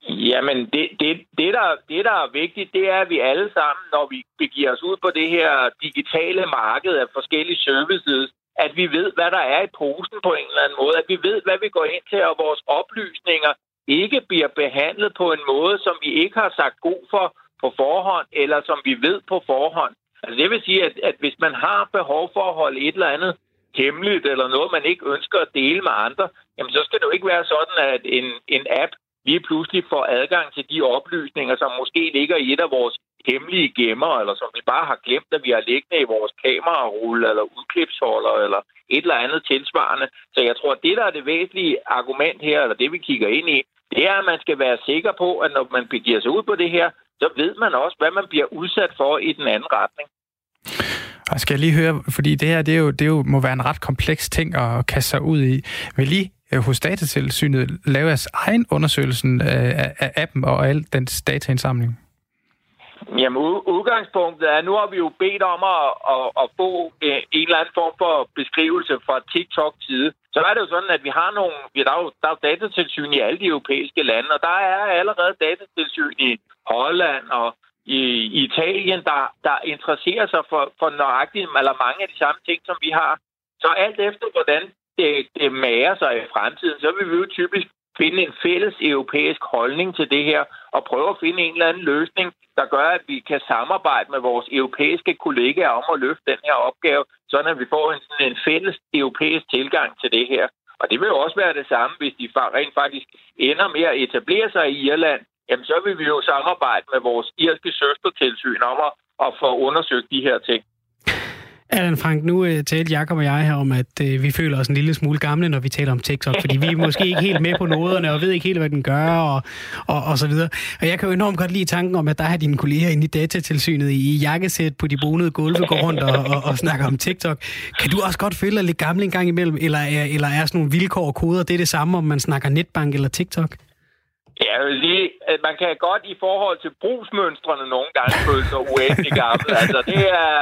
Jamen, det, det, det, der, det, der er vigtigt, det er, at vi alle sammen, når vi begiver os ud på det her digitale marked af forskellige services, at vi ved, hvad der er i posen på en eller anden måde, at vi ved, hvad vi går ind til, og vores oplysninger ikke bliver behandlet på en måde, som vi ikke har sagt god for på forhånd, eller som vi ved på forhånd. Altså det vil sige, at, at hvis man har behov for at holde et eller andet hemmeligt, eller noget, man ikke ønsker at dele med andre, jamen så skal det jo ikke være sådan, at en, en app lige pludselig får adgang til de oplysninger, som måske ligger i et af vores hemmelige gemmer, eller som vi bare har glemt, at vi har liggende i vores kamerarulle, eller udklipsholder, eller et eller andet tilsvarende. Så jeg tror, at det, der er det væsentlige argument her, eller det, vi kigger ind i, det er, at man skal være sikker på, at når man begiver sig ud på det her, så ved man også, hvad man bliver udsat for i den anden retning. Jeg skal lige høre, fordi det her det er jo, det er jo, må være en ret kompleks ting at kaste sig ud i. Vil lige øh, hos datatilsynet lave jeres egen undersøgelsen øh, af, af appen og al dens dataindsamling? Jamen, udgangspunktet er, nu har vi jo bedt om at, at, at få eh, en eller anden form for beskrivelse fra TikTok-side. Så er det jo sådan, at vi har nogle, vi der er jo, der er jo datatilsyn i alle de europæiske lande, og der er allerede datatilsyn i Holland og i, i Italien, der, der interesserer sig for, for nøjagtigt, eller mange af de samme ting, som vi har. Så alt efter, hvordan det, det mager sig i fremtiden, så vil vi jo typisk finde en fælles europæisk holdning til det her, og prøve at finde en eller anden løsning, der gør, at vi kan samarbejde med vores europæiske kollegaer om at løfte den her opgave, sådan at vi får en, sådan en fælles europæisk tilgang til det her. Og det vil jo også være det samme, hvis de rent faktisk ender med at etablere sig i Irland, jamen så vil vi jo samarbejde med vores irske søstertilsyn om at, at få undersøgt de her ting. Allan Frank, nu uh, talte Jacob og jeg her om, at uh, vi føler os en lille smule gamle, når vi taler om TikTok, fordi vi er måske ikke helt med på noderne, og ved ikke helt, hvad den gør, og, og, og så videre. Og jeg kan jo enormt godt lide tanken om, at der har dine kolleger inde i datatilsynet i jakkesæt på de bonede gulve går rundt og, og, og snakker om TikTok. Kan du også godt føle dig lidt gammel en gang imellem, eller er, eller er sådan nogle vilkår og koder, det er det samme, om man snakker netbank eller TikTok? Ja, at man kan godt i forhold til brugsmønstrene nogle gange føle sig uendelig gammel. Altså, det er...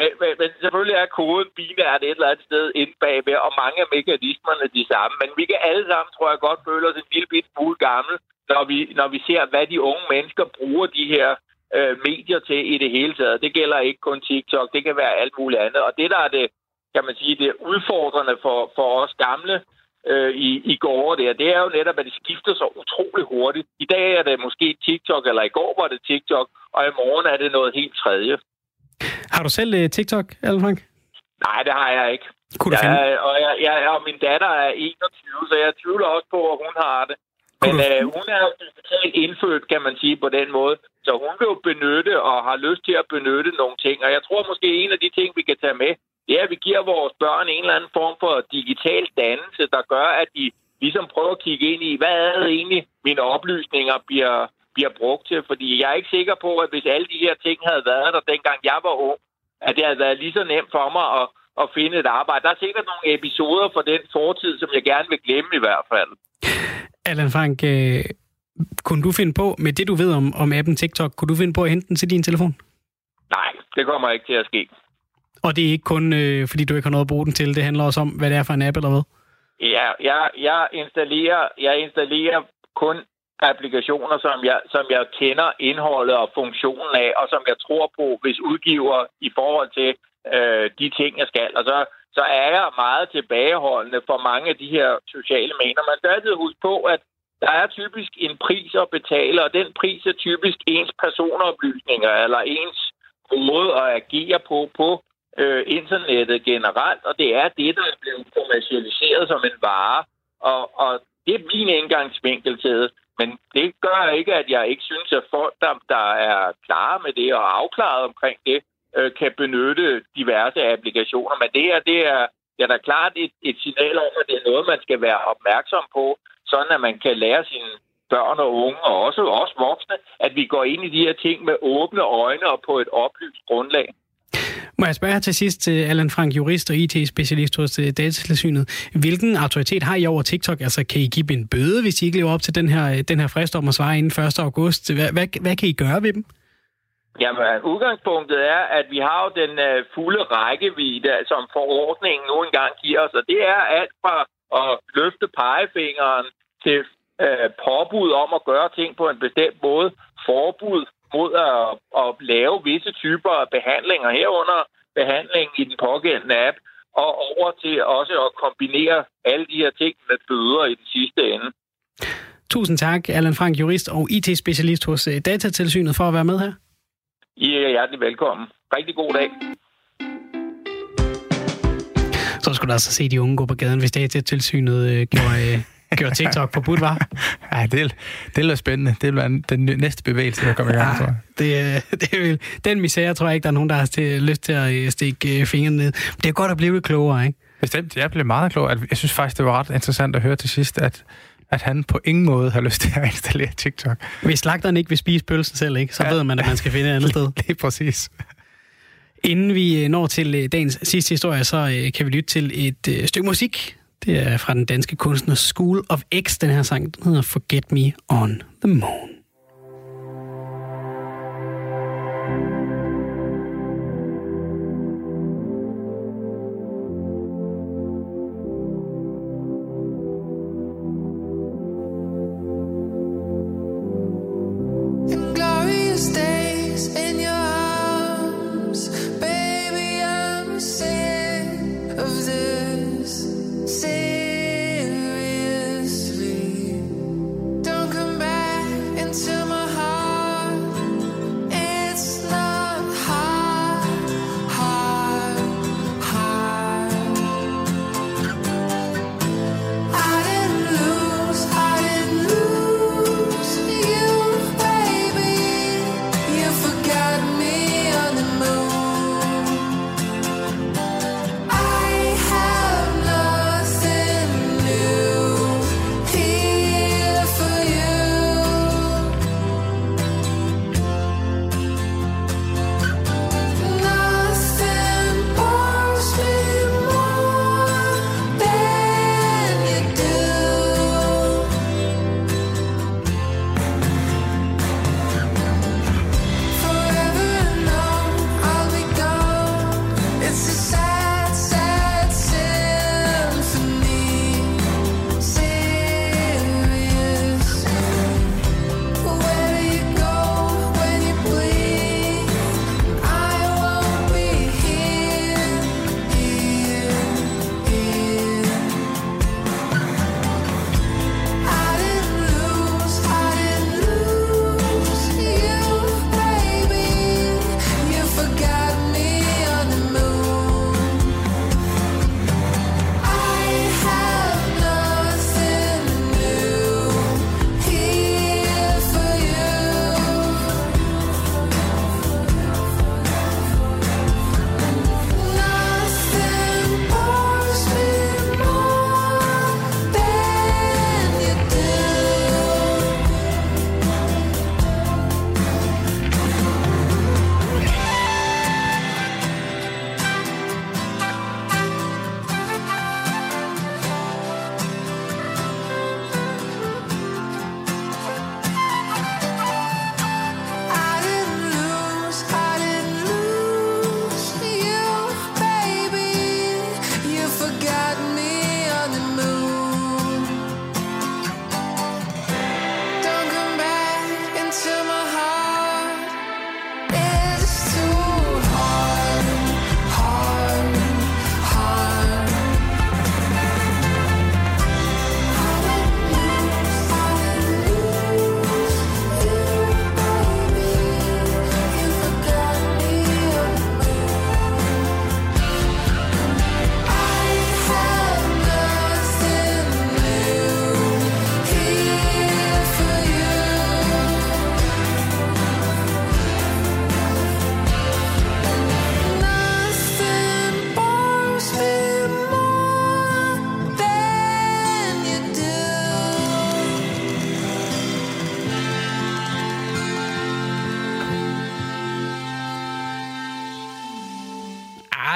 Men, men, men selvfølgelig er koden binært et eller andet sted inde bagved, og mange af mekanismerne de samme. Men vi kan alle sammen, tror jeg, godt føle os en lille bit smule gammel, når vi, når vi ser, hvad de unge mennesker bruger de her øh, medier til i det hele taget. Det gælder ikke kun TikTok, det kan være alt muligt andet. Og det, der er det, kan man sige, det udfordrende for, for os gamle, øh, i, i går der, det er jo netop, at det skifter så utrolig hurtigt. I dag er det måske TikTok, eller i går var det TikTok, og i morgen er det noget helt tredje. Har du selv uh, TikTok, Allan Frank? Nej, det har jeg ikke. Kunne du jeg, finde? og, jeg, jeg, og min datter er 21, så jeg tvivler også på, at hun har det. Men Kunne du- øh, hun er digitalt indfødt, kan man sige, på den måde. Så hun vil jo benytte og har lyst til at benytte nogle ting. Og jeg tror måske, en af de ting, vi kan tage med, det er, at vi giver vores børn en eller anden form for digital dannelse, der gør, at de ligesom prøver at kigge ind i, hvad er det egentlig, mine oplysninger bliver, bliver brugt til. Fordi jeg er ikke sikker på, at hvis alle de her ting havde været der, dengang jeg var ung, at det havde været lige så nemt for mig at, at finde et arbejde. Der er sikkert nogle episoder fra den fortid, som jeg gerne vil glemme i hvert fald. Allan Frank, øh, kunne du finde på, med det du ved om, om appen TikTok, kunne du finde på at hente den til din telefon? Nej, det kommer ikke til at ske. Og det er ikke kun, øh, fordi du ikke har noget at bruge den til. Det handler også om, hvad det er for en app, eller hvad? Ja, jeg, jeg, installerer, jeg installerer kun applikationer, som jeg, som jeg kender indholdet og funktionen af, og som jeg tror på, hvis udgiver i forhold til øh, de ting, jeg skal. Og så, så er jeg meget tilbageholdende for mange af de her sociale medier. Man skal altid huske på, at der er typisk en pris at betale, og den pris er typisk ens personoplysninger eller ens måde at agere på på øh, internettet generelt, og det er det, der er blevet kommercialiseret som en vare, og, og det er min indgangsvinkel til det. Men det gør ikke, at jeg ikke synes, at folk, der, der er klare med det og afklaret omkring det, øh, kan benytte diverse applikationer. Men det her, det er, det er da klart et, et signal om, at det er noget, man skal være opmærksom på, sådan at man kan lære sine børn og unge, og også os voksne, at vi går ind i de her ting med åbne øjne og på et oplyst grundlag. Må jeg spørge her til sidst til Allan Frank, jurist og IT-specialist hos øh, Datatilsynet. Hvilken autoritet har I over TikTok? Altså, kan I give dem en bøde, hvis I ikke lever op til den her, øh, den her frist om at svare inden 1. august? Hvad, hvad, hvad kan I gøre ved dem? Jamen, udgangspunktet er, at vi har jo den uh, fulde rækkevidde, som forordningen nu engang giver os, og det er alt fra at løfte pegefingeren til uh, påbud om at gøre ting på en bestemt måde, forbud mod at, at lave visse typer af behandlinger herunder behandling i den pågældende app, og over til også at kombinere alle de her ting med bøder i den sidste ende. Tusind tak, Allan Frank, jurist og IT-specialist hos øh, Datatilsynet, for at være med her. I er hjertelig velkommen. Rigtig god dag. Så skulle du altså se de unge gå på gaden, hvis Datatilsynet øh, gjorde, øh, gjorde TikTok forbudt, var. Ja, det, er- det er spændende. Det vil være den næste bevægelse, der kommer i gang, tror jeg. det, øh, det er vel, den misære tror jeg ikke, der er nogen, der har til, lyst til at øh, stikke øh, fingrene ned. Men det er godt at blive lidt klogere, ikke? Bestemt, jeg blev meget klog. Jeg synes faktisk, det var ret interessant at høre til sidst, at, at han på ingen måde har lyst til at installere TikTok. Hvis slagteren ikke vil spise pølsen selv, ikke, så Ja. ja. ved man, at man skal finde et andet sted. Lige præcis. Inden vi når til dagens sidste historie, så kan vi lytte til et stykke musik. Det er fra den danske kunstner School of X, den her sang. Den hedder Forget Me on the Moon.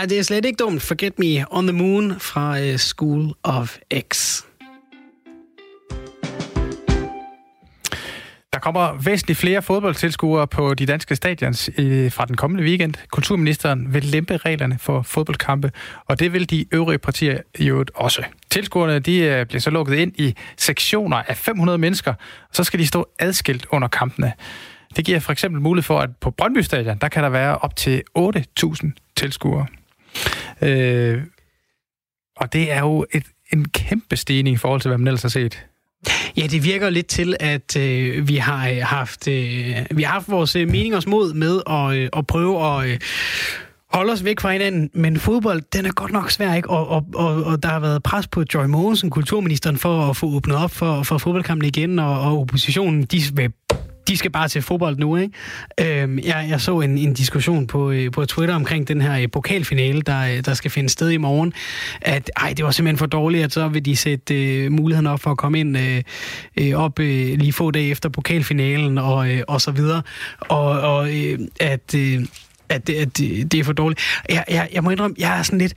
Nej, det er slet ikke dumt. Forget Me on the Moon fra uh, School of X. Der kommer væsentligt flere fodboldtilskuere på de danske stadions øh, fra den kommende weekend. Kulturministeren vil lempe reglerne for fodboldkampe, og det vil de øvrige partier i øvrigt også. Tilskuerne de øh, bliver så lukket ind i sektioner af 500 mennesker, og så skal de stå adskilt under kampene. Det giver for eksempel mulighed for, at på Brøndby Stadion, der kan der være op til 8.000 tilskuere. Øh, og det er jo et, en kæmpe stigning i forhold til, hvad man ellers har set. Ja, det virker lidt til, at øh, vi har øh, haft øh, vi har haft vores øh, meningers mod med at, øh, at prøve at øh, holde os væk fra hinanden, men fodbold, den er godt nok svær, ikke? Og, og, og, og der har været pres på Joy Mogensen, kulturministeren, for at få åbnet op for, for fodboldkampen igen, og, og oppositionen, de vil de skal bare til fodbold nu, ikke? Øhm, jeg, jeg så en, en diskussion på, øh, på Twitter omkring den her øh, pokalfinale, der, øh, der skal finde sted i morgen, at ej, det var simpelthen for dårligt, at så vil de sætte øh, muligheden op for at komme ind øh, øh, op øh, lige få dage efter pokalfinalen og, øh, og så videre. Og, og øh, at... Øh, at, det, at det, det er for dårligt. Jeg, jeg, jeg må indrømme, jeg er sådan lidt...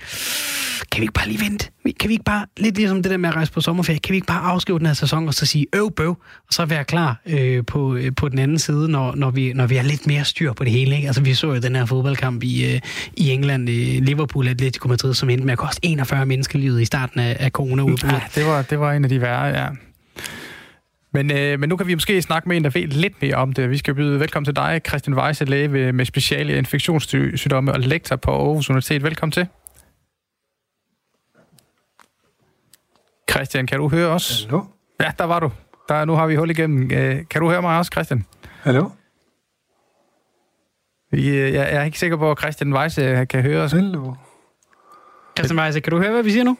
Kan vi ikke bare lige vente? Kan vi ikke bare, lidt ligesom det der med at rejse på sommerferie, kan vi ikke bare afskrive den her sæson og så sige øv bøv, og så være klar øh, på, øh, på den anden side, når, når, vi, når vi har lidt mere styr på det hele. Ikke? Altså vi så jo den her fodboldkamp i, øh, i England, øh, Liverpool Atletico Madrid, som endte med at koste 41 menneskelivet i starten af, af corona-udbruddet. Ja, det var, det var en af de værre, ja. Men, øh, men nu kan vi måske snakke med en, der ved lidt mere om det. Vi skal byde velkommen til dig, Christian Weisse, læge ved, med speciale i infektionssygdomme og lektor på Aarhus Universitet. Velkommen til. Christian, kan du høre os? Hallo? Ja, der var du. Der, nu har vi hul igennem. Øh, kan du høre mig også, Christian? Hallo? Øh, jeg er ikke sikker på, at Christian Weisse kan høre os. Hallo? Christian Weisse, kan du høre, hvad vi siger nu?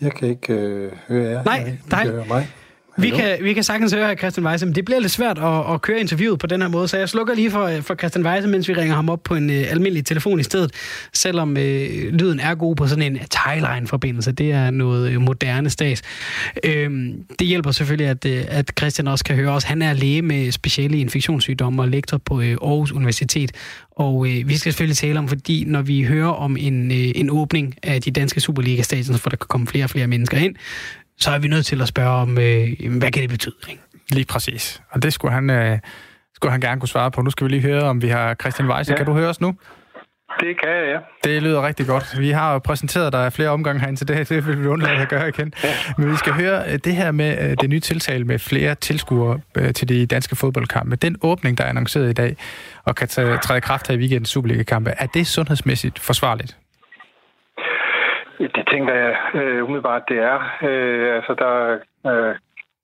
Jeg kan ikke øh, høre jer. Nej, Jeg nej. kan høre mig. Vi kan, vi kan sagtens høre Christian Weisse, men det bliver lidt svært at, at køre interviewet på den her måde, så jeg slukker lige for, for Christian Weisse, mens vi ringer ham op på en uh, almindelig telefon i stedet, selvom uh, lyden er god på sådan en tagline-forbindelse. Det er noget uh, moderne stats. Øhm, det hjælper selvfølgelig, at, uh, at Christian også kan høre os. Han er læge med speciale infektionssygdomme og lektor på uh, Aarhus Universitet, og uh, vi skal selvfølgelig tale om, fordi når vi hører om en, uh, en åbning af de danske Superliga-stadions, hvor der kan komme flere og flere mennesker ind, så er vi nødt til at spørge om, øh, hvad kan det betyde? Ikke? Lige præcis. Og det skulle han, øh, skulle han gerne kunne svare på. Nu skal vi lige høre, om vi har Christian Weisse. Ja. Ja. Kan du høre os nu? Det kan jeg, ja. Det lyder rigtig godt. Vi har jo præsenteret dig flere omgange herinde, så det, det vil vi undlade at gøre igen. Men vi skal høre øh, det her med øh, det nye tiltale med flere tilskuere øh, til de danske fodboldkampe. Den åbning, der er annonceret i dag, og kan tage- træde i kraft her i weekendens Superliga-kampe, er det sundhedsmæssigt forsvarligt? Det tænker jeg øh, umiddelbart, det er. Øh, altså, der, øh,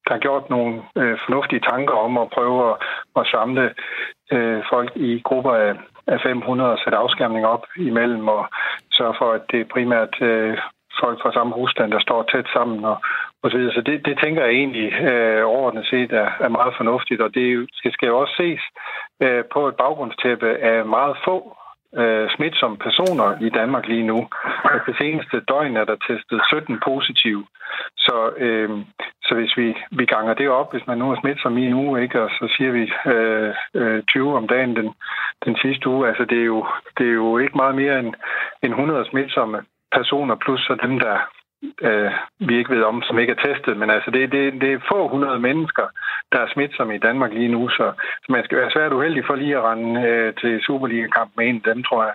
der er gjort nogle øh, fornuftige tanker om at prøve at, at samle øh, folk i grupper af, af 500 og sætte afskærmning op imellem og sørge for, at det er primært øh, folk fra samme husstand, der står tæt sammen og, og så videre. Så det, det tænker jeg egentlig øh, overordnet set er, er meget fornuftigt, og det skal, skal jo også ses øh, på et baggrundstæppe af meget få øh, smitsomme personer i Danmark lige nu. Og det seneste døgn er der testet 17 positive. Så, øh, så hvis vi, vi ganger det op, hvis man nu er smitsom i en uge, ikke, og så siger vi øh, øh, 20 om dagen den, den sidste uge, altså det er, jo, det er jo ikke meget mere end, end 100 smitsomme personer, plus så dem, der øh, vi ikke ved om, som ikke er testet. Men altså, det, det, det er få hundrede mennesker, der er smitsomme i Danmark lige nu, så, så man skal være svært uheldig for lige at rende øh, til Superliga-kamp med en af dem, tror jeg.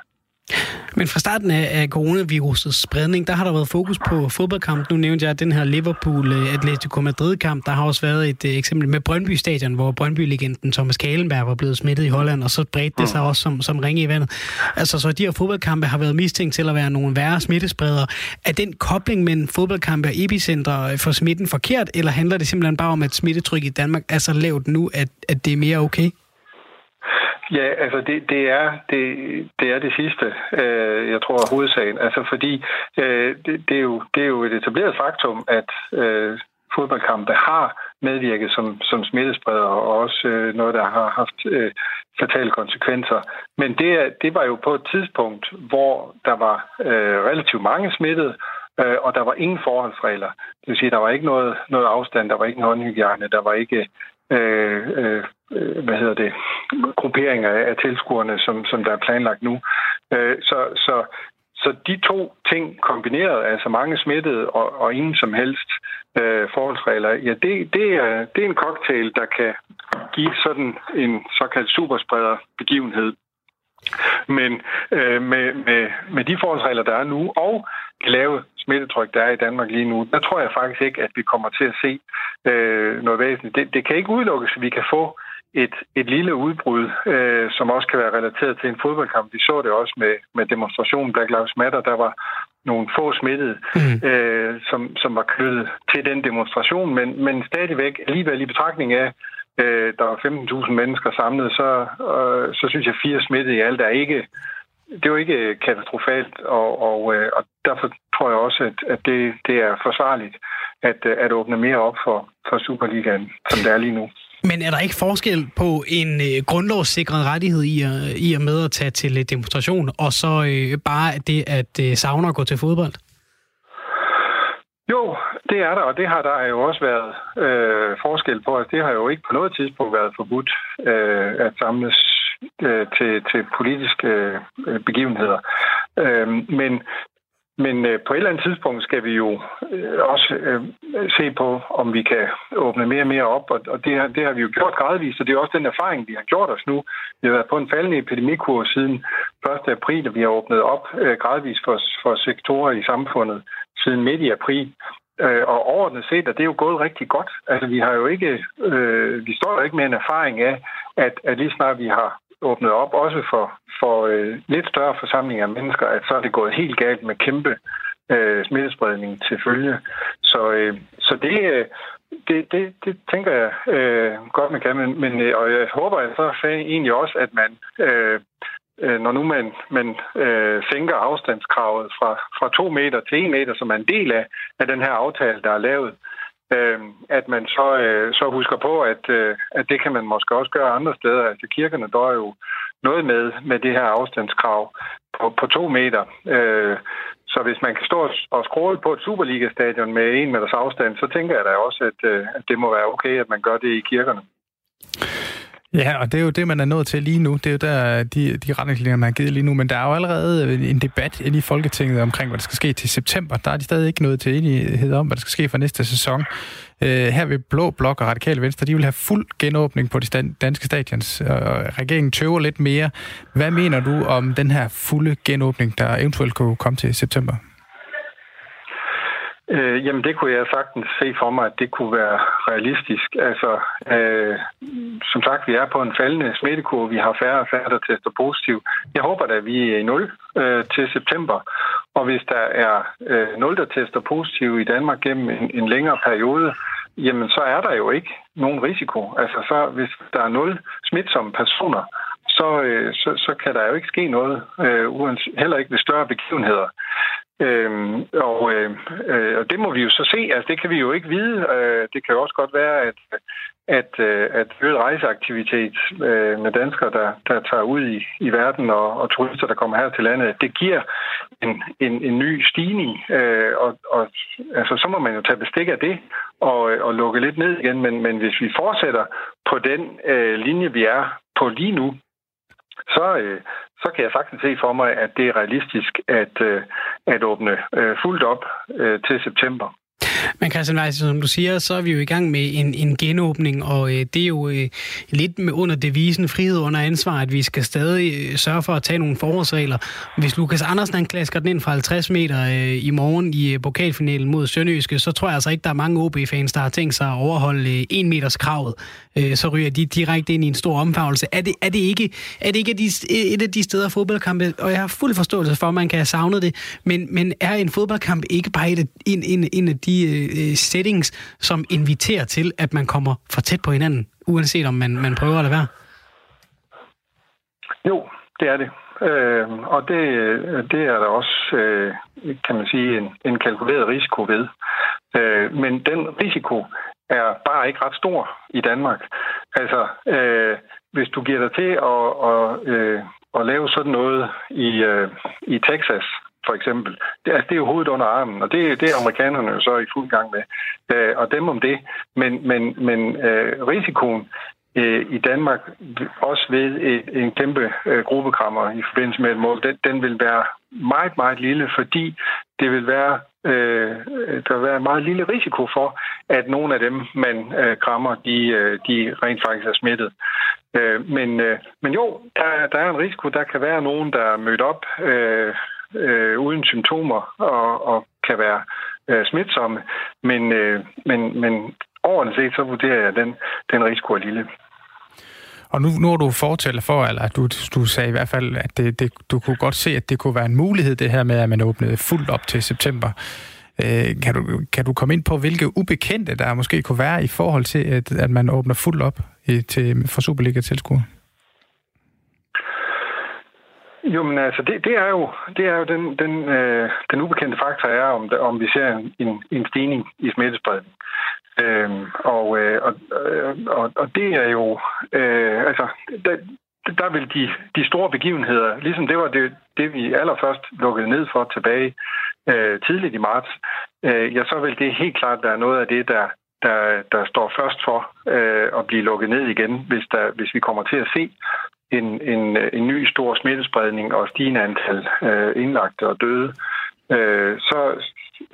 Men fra starten af, coronavirusets spredning, der har der været fokus på fodboldkamp. Nu nævnte jeg den her Liverpool-Atletico Madrid-kamp. Der har også været et uh, eksempel med Brøndby Stadion, hvor Brøndby-legenden Thomas Kalenberg var blevet smittet i Holland, og så bredte det sig også som, som ringe i vandet. Altså, så de her fodboldkampe har været mistænkt til at være nogle værre smittespredere. Er den kobling mellem fodboldkampe og epicenter for smitten forkert, eller handler det simpelthen bare om, at smittetrykket i Danmark er så lavt nu, at, at det er mere okay? Ja, altså det, det, er, det, det er det sidste, øh, jeg tror er hovedsagen. Altså fordi øh, det, det, er jo, det er jo et etableret faktum, at øh, fodboldkampe har medvirket som, som smittespreder, og også øh, noget, der har haft øh, fatale konsekvenser. Men det, det var jo på et tidspunkt, hvor der var øh, relativt mange smittede, øh, og der var ingen forholdsregler. Det vil sige, der var ikke noget, noget afstand, der var ikke noget håndhygiejne, der var ikke Øh, øh, øh, hvad hedder det, grupperinger af, af tilskuerne, som, som der er planlagt nu. Øh, så, så, så de to ting kombineret, altså mange smittede og, og ingen som helst øh, forholdsregler, ja, det, det, er, det er en cocktail, der kan give sådan en såkaldt superspreder begivenhed. Men øh, med, med, med de forholdsregler, der er nu, og lave smittetryk, der er i Danmark lige nu, der tror jeg faktisk ikke, at vi kommer til at se øh, noget væsentligt. Det, det kan ikke udelukkes, at vi kan få et, et lille udbrud, øh, som også kan være relateret til en fodboldkamp. Vi så det også med, med demonstrationen Black Lives Matter. Der var nogle få smittede, mm. øh, som, som var knyttet til den demonstration, men, men stadigvæk alligevel i betragtning af, øh, der var 15.000 mennesker samlet, så, øh, så synes jeg, fire smittede i alt er ikke det er jo ikke katastrofalt, og, og, øh, og derfor tror jeg også, at, at det, det er forsvarligt at, at åbne mere op for, for Superligaen, som det er lige nu. Men er der ikke forskel på en øh, grundlovssikret rettighed i, at, i at med at tage til øh, demonstration, og så øh, bare det at øh, savne at gå til fodbold? Jo, det er der, og det har der jo også været øh, forskel på. Altså, det har jo ikke på noget tidspunkt været forbudt øh, at samles øh, til, til politiske øh, begivenheder. Øh, men men øh, på et eller andet tidspunkt skal vi jo øh, også øh, se på, om vi kan åbne mere og mere op, og, og det, har, det har vi jo gjort gradvist, og det er også den erfaring, vi har gjort os nu. Vi har været på en faldende epidemikur siden 1. april, og vi har åbnet op øh, gradvist for, for sektorer i samfundet siden midt i april. Øh, og overordnet set, at det er jo gået rigtig godt. Altså, vi har jo ikke, øh, vi står jo ikke med en erfaring af, at, at lige snart vi har åbnet op, også for, for øh, lidt større forsamlinger af mennesker, at så er det gået helt galt med kæmpe øh, smittespredning til følge. Så, øh, så det, øh, det, det, det tænker jeg øh, godt, man kan. Men, men, øh, og jeg håber jeg så egentlig også, at man, øh, øh, når nu man, man øh, sænker afstandskravet fra, fra to meter til en meter, som er en del af, af den her aftale, der er lavet, øh, øh, at man så, øh, så husker på, at, øh, at det kan man måske også gøre andre steder. Altså kirkerne der er jo noget med, med det her afstandskrav på, på to meter. Øh, så hvis man kan stå og skråle på et Superliga-stadion med en meters afstand, så tænker jeg da også, at, øh, at det må være okay, at man gør det i kirkerne. Ja, og det er jo det, man er nået til lige nu. Det er jo der, de, de retningslinjer, man har givet lige nu. Men der er jo allerede en debat i Folketinget omkring, hvad der skal ske til september. Der er de stadig ikke nået til enighed om, hvad der skal ske for næste sæson. Øh, her vil Blå Blok og Radikale Venstre, de vil have fuld genåbning på de danske stadions. Og regeringen tøver lidt mere. Hvad mener du om den her fulde genåbning, der eventuelt kunne komme til september? Øh, jamen, det kunne jeg sagtens se for mig, at det kunne være realistisk. Altså, øh, som sagt, vi er på en faldende smittekurve. Vi har færre og færre, der tester positiv. Jeg håber da, at vi er i nul øh, til september. Og hvis der er øh, nul, der tester positiv i Danmark gennem en, en længere periode, jamen så er der jo ikke nogen risiko. Altså, så hvis der er nul smitsomme personer, så, øh, så, så kan der jo ikke ske noget, øh, heller ikke ved større begivenheder. Øhm, og, øh, øh, og det må vi jo så se. Altså, det kan vi jo ikke vide. Øh, det kan jo også godt være, at, at, øh, at øget rejseaktivitet øh, med danskere, der, der tager ud i, i verden, og, og turister, der kommer her til landet, det giver en, en, en ny stigning. Øh, og, og altså, så må man jo tage bestik af det og, og lukke lidt ned igen. Men, men hvis vi fortsætter på den øh, linje, vi er på lige nu, så, øh, så kan jeg sagtens se for mig, at det er realistisk at, øh, at åbne øh, fuldt op øh, til september. Men Christian Weiss, som du siger, så er vi jo i gang med en, en genåbning, og øh, det er jo øh, lidt med under devisen frihed under ansvar, at vi skal stadig øh, sørge for at tage nogle forholdsregler. Hvis Lukas Andersen han klasker den ind fra 50 meter øh, i morgen i øh, pokalfinalen mod Sønderjyske, så tror jeg altså ikke, der er mange OB-fans, der har tænkt sig at overholde øh, 1 meters kravet. Øh, så ryger de direkte ind i en stor omfavnelse. Er det, er det ikke, er det ikke de, et af de steder fodboldkampe, og jeg har fuld forståelse for, at man kan have savnet det, men, men er en fodboldkamp ikke bare et, en, en, en af de øh, øh, settings, som inviterer til, at man kommer for tæt på hinanden, uanset om man, man prøver at lade være? Jo, det er det. Øh, og det, det er der også, øh, kan man sige, en, en kalkuleret risiko ved. Øh, men den risiko er bare ikke ret stor i Danmark. Altså, øh, hvis du giver dig til at, at, øh, at lave sådan noget i, øh, i Texas, for eksempel. Det, altså, det er jo hovedet under armen, og det, det er amerikanerne jo så i fuld gang med. Øh, og dem om det. Men, men, men øh, risikoen øh, i Danmark, også ved et, en kæmpe øh, gruppekrammer i forbindelse med et mål, den, den vil være meget, meget lille, fordi det vil være, øh, der vil være en meget lille risiko for, at nogle af dem, man øh, krammer, de, øh, de rent faktisk er smittet. Øh, men, øh, men jo, der, der er en risiko. Der kan være nogen, der er mødt op øh, øh, uden symptomer og, og kan være øh, smitsomme. Men, øh, men, men overordnet set, så vurderer jeg, den, den risiko er lille. Og nu, nu er du fortæller for, eller du, du sagde i hvert fald, at det, det, du kunne godt se, at det kunne være en mulighed, det her med, at man åbnede fuldt op til september. Øh, kan, du, kan du komme ind på, hvilke ubekendte der måske kunne være i forhold til, at, at man åbner fuldt op i, til, for Superliga-tilskuer? Jo, men altså, det, det er jo, det er jo den, den, øh, den ubekendte faktor er, om, om vi ser en, en stigning i smittespredning. Øhm, og, øh, og, øh, og, og det er jo, øh, altså, der, der vil de, de store begivenheder, ligesom det var det, det vi allerførst lukkede ned for tilbage øh, tidligt i marts, øh, ja, så vil det helt klart være noget af det, der, der, der står først for øh, at blive lukket ned igen, hvis, der, hvis vi kommer til at se en, en, en ny stor smittespredning og stigende antal øh, indlagte og døde, øh, så,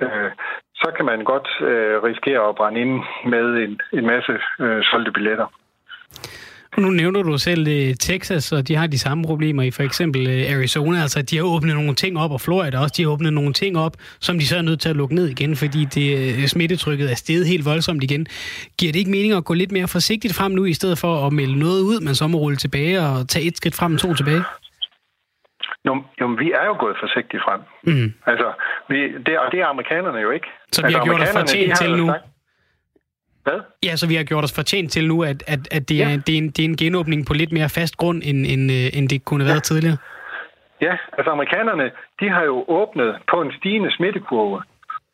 øh, så kan man godt øh, risikere at brænde ind med en, en masse øh, solgte billetter. Nu nævner du selv øh, Texas, og de har de samme problemer i for eksempel øh, Arizona. Altså, de har åbnet nogle ting op, og Florida også, de har åbnet nogle ting op, som de så er nødt til at lukke ned igen, fordi det, øh, smittetrykket er steget helt voldsomt igen. Giver det ikke mening at gå lidt mere forsigtigt frem nu, i stedet for at melde noget ud, man så må rulle tilbage og tage et skridt frem og to tilbage? Jo, jo, vi er jo gået forsigtigt frem. Mm. Altså, vi, det, og det er amerikanerne jo ikke. Så vi altså, har gjort os fortjent til nu? sagt- Hvad? Ja, så vi har gjort os fortjent til nu, at, at, at det, er, Ja. det, er en, det er en genåbning på lidt mere fast grund, end, end, øh, end det kunne have været tidligere. Ja, altså amerikanerne, de har jo åbnet på en stigende smittekurve.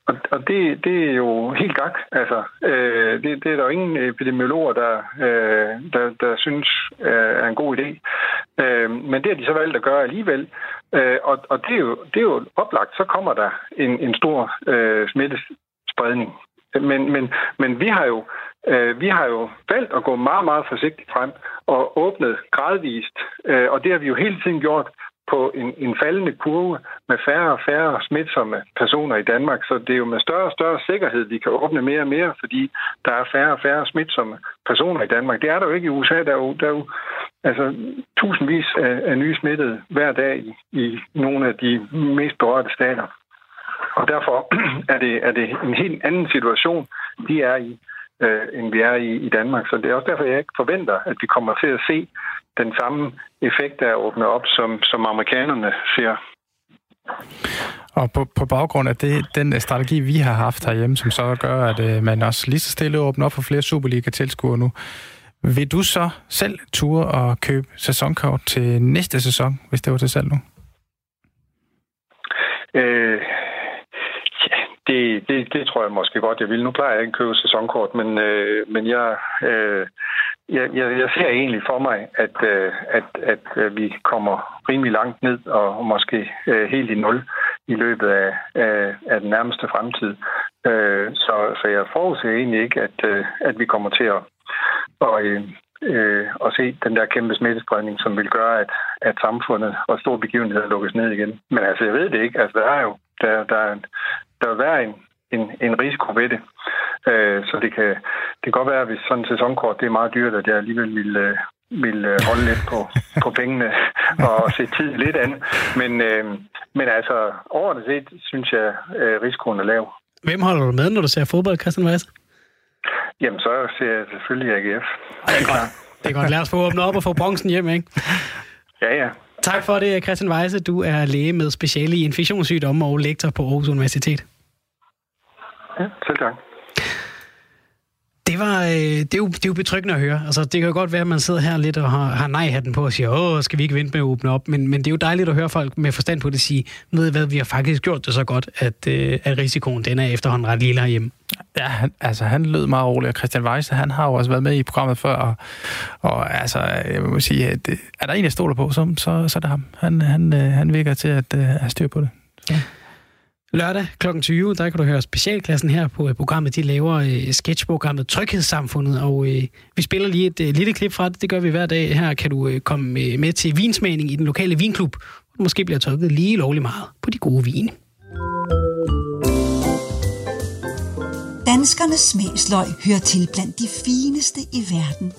Og, og det, det er jo helt gak. Altså, øh, det, det er der jo ingen epidemiologer, der, øh, der, der synes øh, er en god idé. Øh, men det har de så valgt at gøre alligevel. Øh, og og det, er jo, det er jo oplagt, så kommer der en, en stor øh, smittespredning. Men, men, men vi har jo øh, vi har jo valgt at gå meget, meget forsigtigt frem og åbnet gradvist. Øh, og det har vi jo hele tiden gjort på en, en faldende kurve med færre og færre smitsomme personer i Danmark. Så det er jo med større og større sikkerhed, vi kan åbne mere og mere, fordi der er færre og færre smitsomme personer i Danmark. Det er der jo ikke i USA. Der er jo, der er jo altså, tusindvis af, af nye smittede hver dag i, i nogle af de mest berørte stater. Og derfor er det, er det en helt anden situation, de er i, øh, end vi er i, i Danmark. Så det er også derfor, jeg ikke forventer, at vi kommer til at se den samme effekt af at åbne op, som, som amerikanerne ser. Og på, på baggrund af det, den strategi, vi har haft herhjemme, som så gør, at øh, man også lige så stille åbner op for flere Superliga-tilskuere nu, vil du så selv ture og købe sæsonkort til næste sæson, hvis det var til salg nu? Øh, ja, det, det, det tror jeg måske godt, jeg vil. Nu plejer jeg ikke at købe sæsonkort, men, øh, men jeg, øh, jeg, jeg, jeg ser egentlig for mig, at, øh, at, at øh, vi kommer rimelig langt ned og måske øh, helt i nul i løbet af, af, af den nærmeste fremtid. Så, så jeg forudser egentlig ikke, at, at vi kommer til at, og, øh, og at se den der kæmpe smittespredning, som vil gøre, at, at samfundet og store begivenheder lukkes ned igen. Men altså, jeg ved det ikke. Altså, der er jo der, der, er en, der vil være en, en, en risiko ved det. Øh, så det kan, det kan godt være, at hvis sådan en sæsonkort det er meget dyrt, at jeg alligevel vil, øh, vil øh, holde lidt på, på pengene og se tid lidt an. Men, øh, men altså, overordnet set synes jeg, at risikoen er lav. Hvem holder du med, når du ser fodbold, Christian Weiss? Jamen, så ser jeg selvfølgelig AGF. Det er godt. Det er godt. Lad os få åbnet op og få bronzen hjem, ikke? Ja, ja. Tak for det, Christian Weisse. Du er læge med speciale i infektionssygdomme og lektor på Aarhus Universitet. Ja selv tak. Det, var, øh, det, er jo, det er jo betryggende at høre. Altså, det kan jo godt være, at man sidder her lidt og har, har nej-hatten på og siger, åh, skal vi ikke vente med at åbne op? Men, men det er jo dejligt at høre folk med forstand på det sige, ved I hvad, vi har faktisk gjort det så godt, at, øh, at risikoen den er efterhånden ret lille herhjemme. Ja, han, altså han lød meget rolig, og Christian Weisse, han har jo også været med i programmet før, og, og altså, jeg må sige, at øh, er der en, jeg stoler på, så, så, så er det ham. Han, han, han virker til at øh, have styr på det. Så. Lørdag kl. 20, der kan du høre specialklassen her på øh, programmet. De laver øh, sketchprogrammet Tryghedssamfundet, og øh, vi spiller lige et lille klip fra det. Det gør vi hver dag. Her kan du komme med, til vinsmagning i den lokale vinklub. hvor du Måske bliver trykket lige lovlig meget på de gode vine. Danskernes smagsløg hører til blandt de fineste i verden.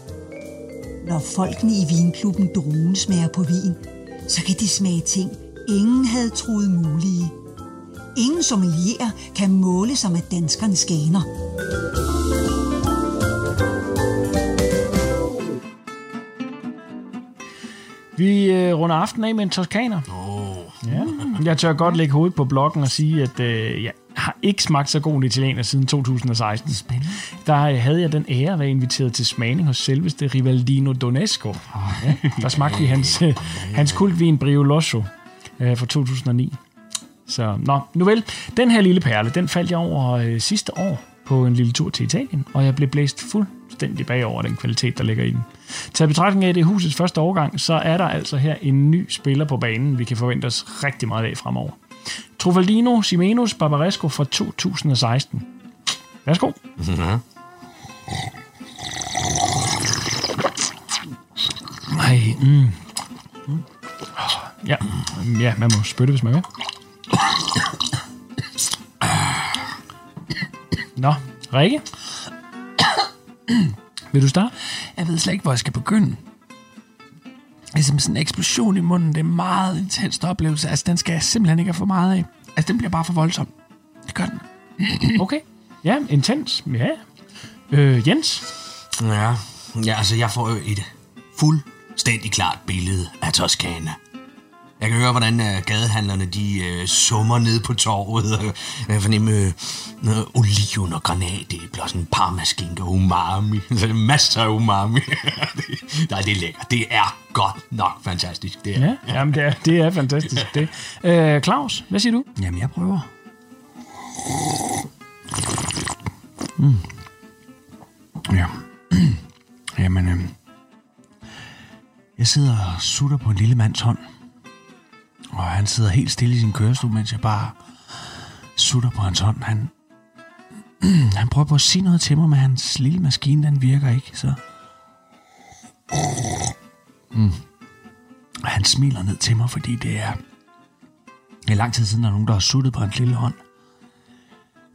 Når folkene i vinklubben Druen smager på vin, så kan de smage ting, ingen havde troet mulige. Ingen sommelier kan måle sig med danskernes ganer. Vi øh, runder aftenen af med en toskaner. Åh, Ja. Jeg tør godt lægge hovedet på blokken og sige, at øh, jeg har ikke smagt så god en italiener siden 2016. spændende. Der øh, havde jeg den ære at være inviteret til smagning hos selveste Rivaldino Donesco. Ja, der smagte vi hans, øh, hans kultvin Brioloso øh, fra 2009. Så, nå, nu vel. Den her lille perle, den faldt jeg over øh, sidste år på en lille tur til Italien, og jeg blev blæst fuldstændig bagover den kvalitet, der ligger i den. Til betragtning af, det er husets første årgang, så er der altså her en ny spiller på banen, vi kan forvente os rigtig meget af fremover. Trofaldino Simenos Barbaresco fra 2016. Værsgo. Nej, mm. Ja, ja, man må spytte, hvis man vil. Nå, Rikke? Vil du starte? Jeg ved slet ikke, hvor jeg skal begynde. Det er som sådan en eksplosion i munden. Det er en meget intens oplevelse. Altså, den skal jeg simpelthen ikke have for meget af. Altså, den bliver bare for voldsom. Det gør den. Okay. Ja, intens. Ja. Øh, Jens? Ja, ja altså jeg får jo et fuldstændig klart billede af Toskana. Jeg kan høre, hvordan uh, gadehandlerne de uh, summer ned på torvet. og Jeg kan fornemme uh, oliven og granatæbler, og sådan parmaskinke og umami. Masser af umami. det, nej, det er lækkert. Det er godt nok fantastisk. Det er. Ja, jamen det er, det er fantastisk. Det. Øh, Claus, hvad siger du? Jamen, jeg prøver. Mm. Ja. Jamen, øhm. Jeg sidder og sutter på en lille mands hånd. Og han sidder helt stille i sin kørestol, mens jeg bare sutter på hans hånd. Han, han prøver på at sige noget til mig, men hans lille maskine, den virker ikke, så... Mm. Og han smiler ned til mig, fordi det er... Det er lang tid siden, der er nogen, der har suttet på hans lille hånd.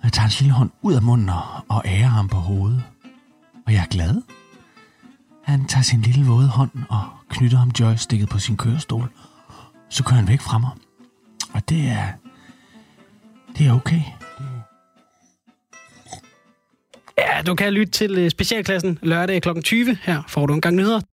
Jeg tager hans lille hånd ud af munden og, og ærer ham på hovedet. Og jeg er glad. Han tager sin lille våde hånd og knytter ham joysticket på sin kørestol. Så kører han væk fra mig. Og det er... Det er okay. Ja, du kan lytte til øh, specialklassen lørdag kl. 20. Her får du en gang nyheder.